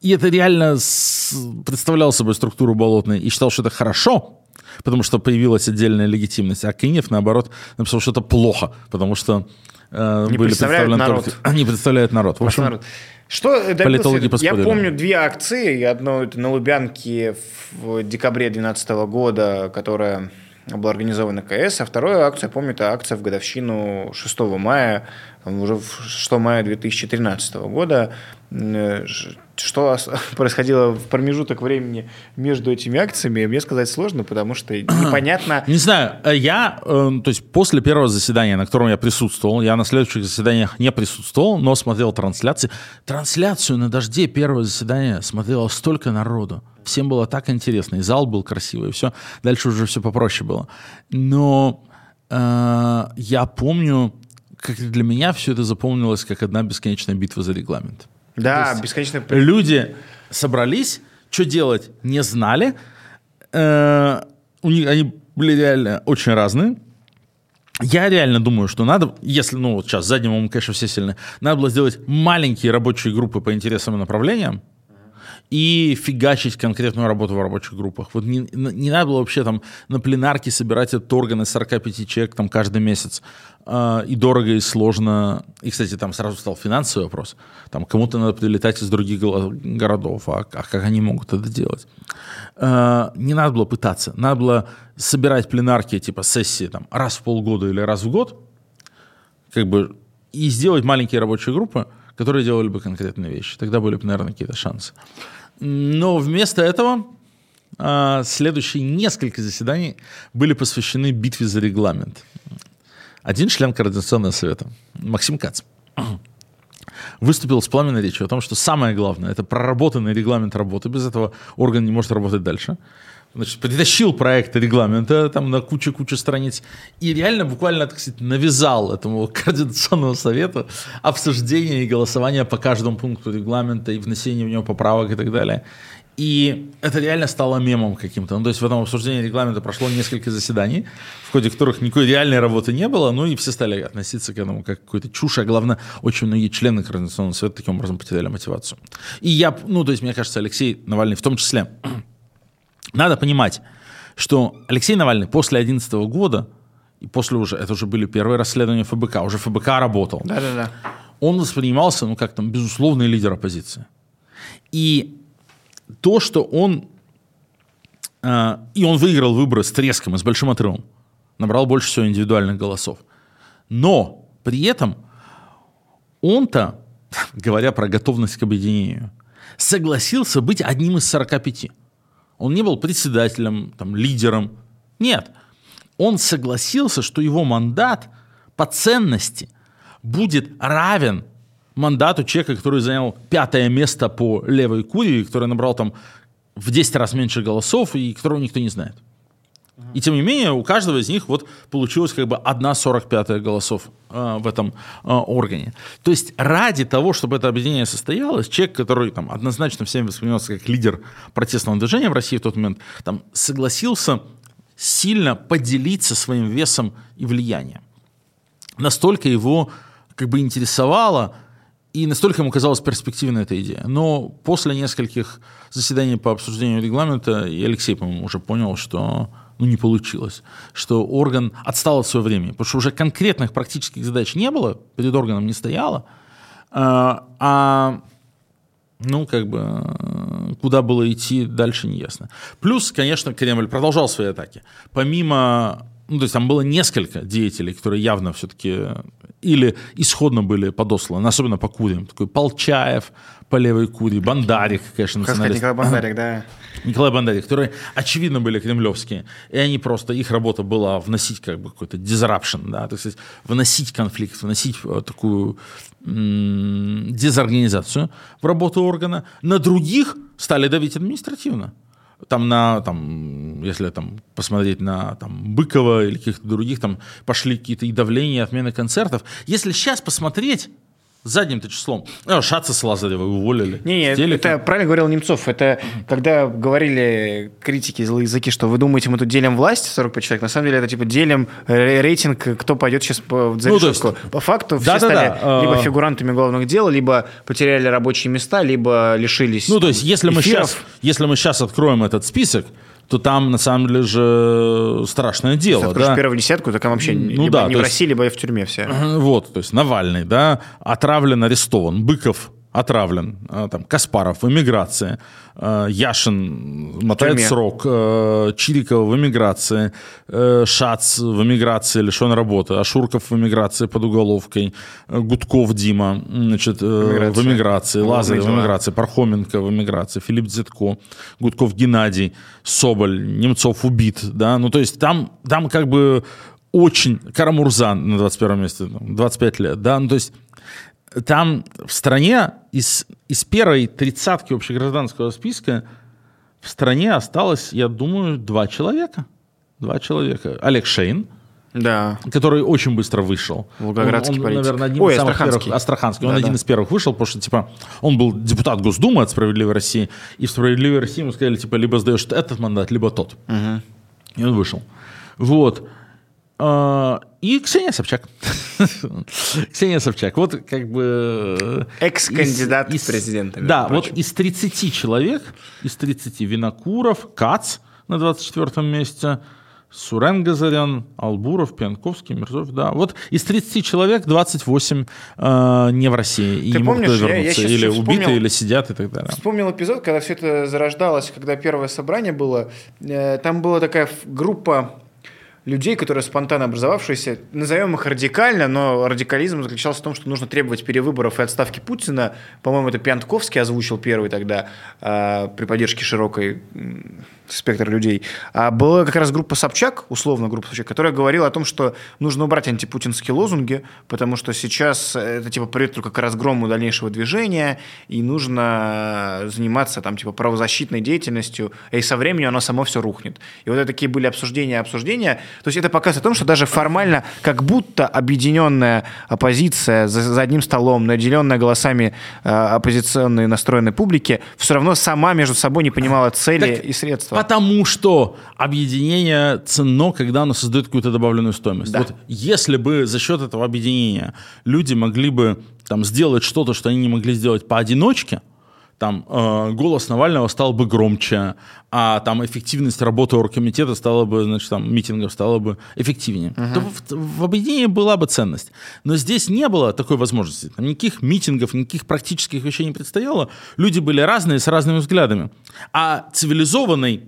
S2: И это реально с- представлял собой структуру болотной и считал, что это хорошо, потому что появилась отдельная легитимность. А Кынев, наоборот, написал, что это плохо, потому что э,
S1: Не
S2: были представлены
S1: народ.
S2: только- Они представляют народ. В общем,
S1: народ. Что э,
S2: политологи
S1: Я помню две акции. Одну это на Лубянке в декабре 2012 года, которая была организована КС, а вторую акцию, я помню, это акция в годовщину 6 мая, уже в 6 мая 2013 года. Э, Что происходило в промежуток времени между этими акциями, мне сказать сложно, потому что непонятно,
S2: Не знаю, э, я, э, то есть после первого заседания, на котором я присутствовал, я на следующих заседаниях не присутствовал, но смотрел трансляции. Трансляцию на дожде первого заседания смотрело столько народу. Всем было так интересно, и зал был красивый, и все. Дальше уже все попроще было. Но э, я помню, как для меня все это запомнилось как одна бесконечная битва за регламент.
S1: да, бесконечно...
S2: Люди собрались, что делать, не знали. Э, у них, они были реально очень разные. Я реально думаю, что надо, если, ну, вот сейчас задним умом, конечно, все сильны, надо было сделать маленькие рабочие группы по интересам и направлениям и фигачить конкретную работу в рабочих группах. Вот не, не надо было вообще там на пленарке собирать этот орган из 45 человек там каждый месяц. А, и дорого, и сложно. И, кстати, там сразу стал финансовый вопрос. Там кому-то надо прилетать из других городов. А, а как они могут это делать? А, не надо было пытаться. Надо было собирать пленарки, типа сессии там, раз в полгода или раз в год, как бы, и сделать маленькие рабочие группы, которые делали бы конкретные вещи. Тогда были бы, наверное, какие-то шансы. Но вместо этого а, следующие несколько заседаний были посвящены битве за регламент. Один член Координационного совета, Максим Кац, выступил с пламенной речью о том, что самое главное – это проработанный регламент работы. Без этого орган не может работать дальше. Значит, притащил проект регламента там на кучу-кучу страниц и реально буквально, так сказать, навязал этому координационному совету обсуждение и голосование по каждому пункту регламента и внесение в него поправок и так далее. И это реально стало мемом каким-то. Ну, то есть в этом обсуждении регламента прошло несколько заседаний, в ходе которых никакой реальной работы не было, ну и все стали относиться к этому как какой-то чушь, а главное, очень многие члены Координационного совета таким образом потеряли мотивацию. И я, ну, то есть, мне кажется, Алексей Навальный в том числе, надо понимать, что Алексей Навальный после 2011 года, и после уже, это уже были первые расследования ФБК, уже ФБК работал.
S1: Да-да-да.
S2: Он воспринимался, ну, как там, безусловный лидер оппозиции. И то, что он... Э, и он выиграл выборы с треском и с большим отрывом. Набрал больше всего индивидуальных голосов. Но при этом он-то, говоря про готовность к объединению, согласился быть одним из 45. Он не был председателем, там, лидером. Нет. Он согласился, что его мандат по ценности будет равен мандату человека, который занял пятое место по левой курии, который набрал там в 10 раз меньше голосов и которого никто не знает. И тем не менее, у каждого из них вот получилось как бы одна 45 голосов э, в этом э, органе. То есть ради того, чтобы это объединение состоялось, человек, который там однозначно всеми воспринимался как лидер протестного движения в России в тот момент, там согласился сильно поделиться своим весом и влиянием. Настолько его как бы интересовало и настолько ему казалась перспективной эта идея. Но после нескольких заседаний по обсуждению регламента, и Алексей, по-моему, уже понял, что ну, не получилось, что орган отстал от своего времени, потому что уже конкретных практических задач не было, перед органом не стояло, а, а ну, как бы, куда было идти, дальше не ясно. Плюс, конечно, Кремль продолжал свои атаки. Помимо ну, то есть там было несколько деятелей, которые явно все-таки или исходно были подосланы, особенно по курям. Такой Полчаев по левой куре, Бандарик, конечно,
S1: сказать, Николай Бандарик, да.
S2: Николай Бандарик, которые, очевидно, были кремлевские. И они просто, их работа была вносить как бы какой-то disruption, да, так сказать, вносить конфликт, вносить э, такую дезорганизацию в работу органа. На других стали давить административно там на, там, если там посмотреть на там, Быкова или каких-то других, там пошли какие-то и давления, и отмены концертов. Если сейчас посмотреть, задним-то числом. Ну, Шаца с Лазарева уволили.
S1: Не, это правильно говорил Немцов. Это когда говорили критики злые языки, что вы думаете, мы тут делим власть 45 человек, на самом деле это типа делим рейтинг, кто пойдет сейчас по, за ну, решетку. Есть, по факту все да, стали да, да. либо фигурантами главных дел, либо потеряли рабочие места, либо лишились
S2: Ну, то есть, если мы, сейчас, если мы сейчас откроем этот список, то там на самом деле же страшное дело.
S1: Если да? первую десятку, так вообще ну, либо да, не в России, либо в тюрьме все.
S2: Вот, то есть Навальный, да, отравлен, арестован, Быков отравлен, а, там, Каспаров в эмиграции, а, Яшин мотает срок, а, Чириков в эмиграции, Шац в эмиграции, лишен работы, Ашурков в эмиграции под уголовкой, Гудков Дима значит, эмиграция. в эмиграции, Лазарев в эмиграции, Пархоменко в эмиграции, Филипп Дзитко, Гудков Геннадий, Соболь, Немцов убит, да, ну то есть там, там как бы очень, Карамурзан на 21 месте, 25 лет, да, ну то есть там в стране из, из первой тридцатки общегражданского списка в стране осталось, я думаю, два человека. Два человека. Олег Шейн,
S1: да.
S2: который очень быстро вышел.
S1: Волгоградский
S2: он, он наверное, один Ой, из самых
S1: Астраханский.
S2: первых. Астраханский. Он да, один да. из первых вышел, потому что, типа, он был депутат Госдумы от «Справедливой России», и в «Справедливой России» ему сказали, типа, либо сдаешь этот мандат, либо тот.
S1: Угу.
S2: И он вышел. Вот. А, и Ксения Собчак. Ксения Собчак. Вот как бы...
S1: Э, Экс-кандидат в президенты.
S2: Да, вот из 30 человек, из 30 Винокуров, Кац на 24 месте, Сурен Газарян, Албуров, Пьянковский, Мирзов, да. Вот из 30 человек 28 э, не в России.
S1: Ты и не помнишь,
S2: могут вернуться.
S1: Я,
S2: я или вспомнил, убиты, или сидят и так далее.
S1: Вспомнил эпизод, когда все это зарождалось, когда первое собрание было. Э, там была такая группа людей, которые спонтанно образовавшиеся, назовем их радикально, но радикализм заключался в том, что нужно требовать перевыборов и отставки Путина. По-моему, это Пьянтковский озвучил первый тогда э, при поддержке широкой м, спектра людей. А была как раз группа Собчак, условно группа Собчак, которая говорила о том, что нужно убрать антипутинские лозунги, потому что сейчас это типа приведет только к разгрому дальнейшего движения, и нужно заниматься там типа правозащитной деятельностью, и со временем оно само все рухнет. И вот это такие были обсуждения, обсуждения. То есть это показывает о том, что даже формально, как будто объединенная оппозиция за, за одним столом, наделенная голосами э, оппозиционной настроенной публики, все равно сама между собой не понимала цели
S2: Так
S1: и средства.
S2: Потому что объединение ценно, когда оно создает какую-то добавленную стоимость.
S1: Да.
S2: Вот если бы за счет этого объединения люди могли бы там сделать что-то, что они не могли сделать поодиночке, там э, голос Навального стал бы громче, а там эффективность работы оргкомитета стала бы, значит, там митингов стала бы эффективнее. То в, в объединении была бы ценность. Но здесь не было такой возможности. Там никаких митингов, никаких практических вещей не предстояло. Люди были разные, с разными взглядами. А цивилизованной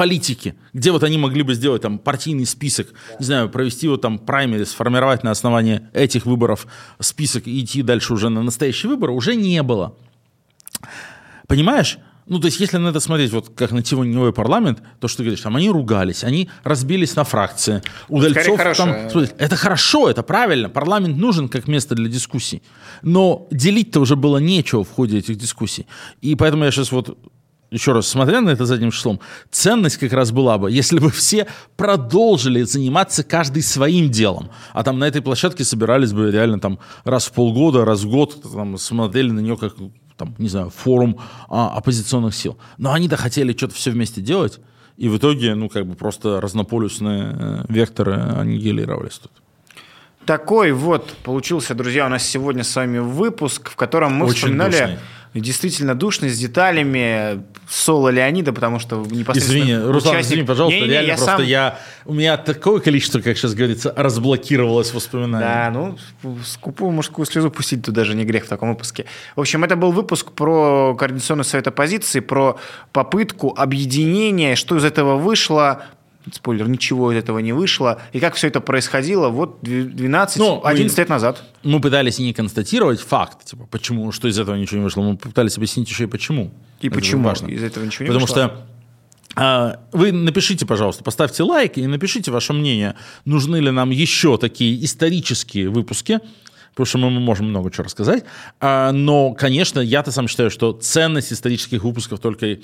S2: политики, где вот они могли бы сделать там партийный список, не знаю, провести вот там праймери, сформировать на основании этих выборов список и идти дальше уже на настоящие выборы, уже не было. Понимаешь? Ну, то есть, если на это смотреть, вот как на теневой парламент, то, что ты говоришь, там они ругались, они разбились на фракции. Удальцов
S1: хорошо.
S2: там... Смотри, это хорошо, это правильно. Парламент нужен как место для дискуссий. Но делить-то уже было нечего в ходе этих дискуссий. И поэтому я сейчас вот еще раз, смотря на это задним числом, ценность как раз была бы, если бы все продолжили заниматься каждый своим делом. А там на этой площадке собирались бы реально там раз в полгода, раз в год, там, смотрели на нее как, там, не знаю, форум а, оппозиционных сил. Но они-то хотели что-то все вместе делать, и в итоге, ну, как бы просто разнополюсные э, векторы аннигилировались тут.
S1: Такой вот получился, друзья, у нас сегодня с вами выпуск, в котором мы
S2: Очень
S1: вспоминали
S2: душный.
S1: Действительно душный, с деталями соло Леонида, потому что непосредственно
S2: Извини, Руслан,
S1: участник-
S2: извини, пожалуйста,
S1: Не-не-не,
S2: реально
S1: я
S2: просто
S1: сам-
S2: я... У меня такое количество, как сейчас говорится, разблокировалось воспоминаний.
S1: Да, ну, скупую мужскую слезу пустить тут даже не грех в таком выпуске. В общем, это был выпуск про Координационный совет оппозиции, про попытку объединения, что из этого вышло, спойлер, ничего из этого не вышло, и как все это происходило вот 12-11
S2: Ну, мы-
S1: лет назад.
S2: мы пытались не констатировать факт, типа, почему, что из этого ничего не вышло, мы пытались объяснить еще и почему.
S1: И
S2: Это
S1: почему
S2: важно.
S1: из этого ничего не
S2: Потому
S1: вышло.
S2: что а, вы напишите, пожалуйста, поставьте лайк и напишите ваше мнение, нужны ли нам еще такие исторические выпуски, потому что мы можем много чего рассказать. А, Но, конечно, я-то сам считаю, что ценность исторических выпусков только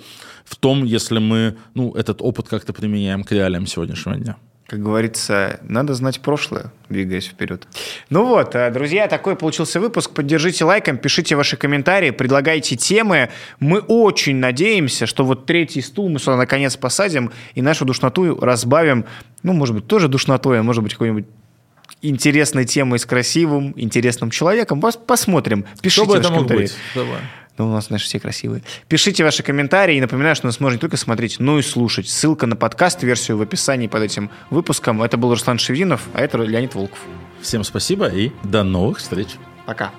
S2: в том, если мы ну, этот опыт как-то применяем к реалиям сегодняшнего дня.
S1: Как говорится, надо знать прошлое, двигаясь вперед. Ну вот, э, друзья, такой получился выпуск. Поддержите лайком, пишите ваши комментарии, предлагайте темы. Мы очень надеемся, что вот третий стул мы сюда наконец посадим и нашу душноту разбавим. Ну, может быть, тоже душнотой, а может быть, какой-нибудь интересной темой с красивым, интересным человеком. Пос- Посмотрим. Пишите
S2: Что бы это
S1: комментарии.
S2: быть? Давай.
S1: Ну, у нас, знаешь, все красивые. Пишите ваши комментарии. И напоминаю, что нас можно не только смотреть, но и слушать. Ссылка на подкаст, версию в описании под этим выпуском. Это был Руслан Шевинов, а это Леонид Волков.
S2: Всем спасибо и до новых встреч.
S1: Пока.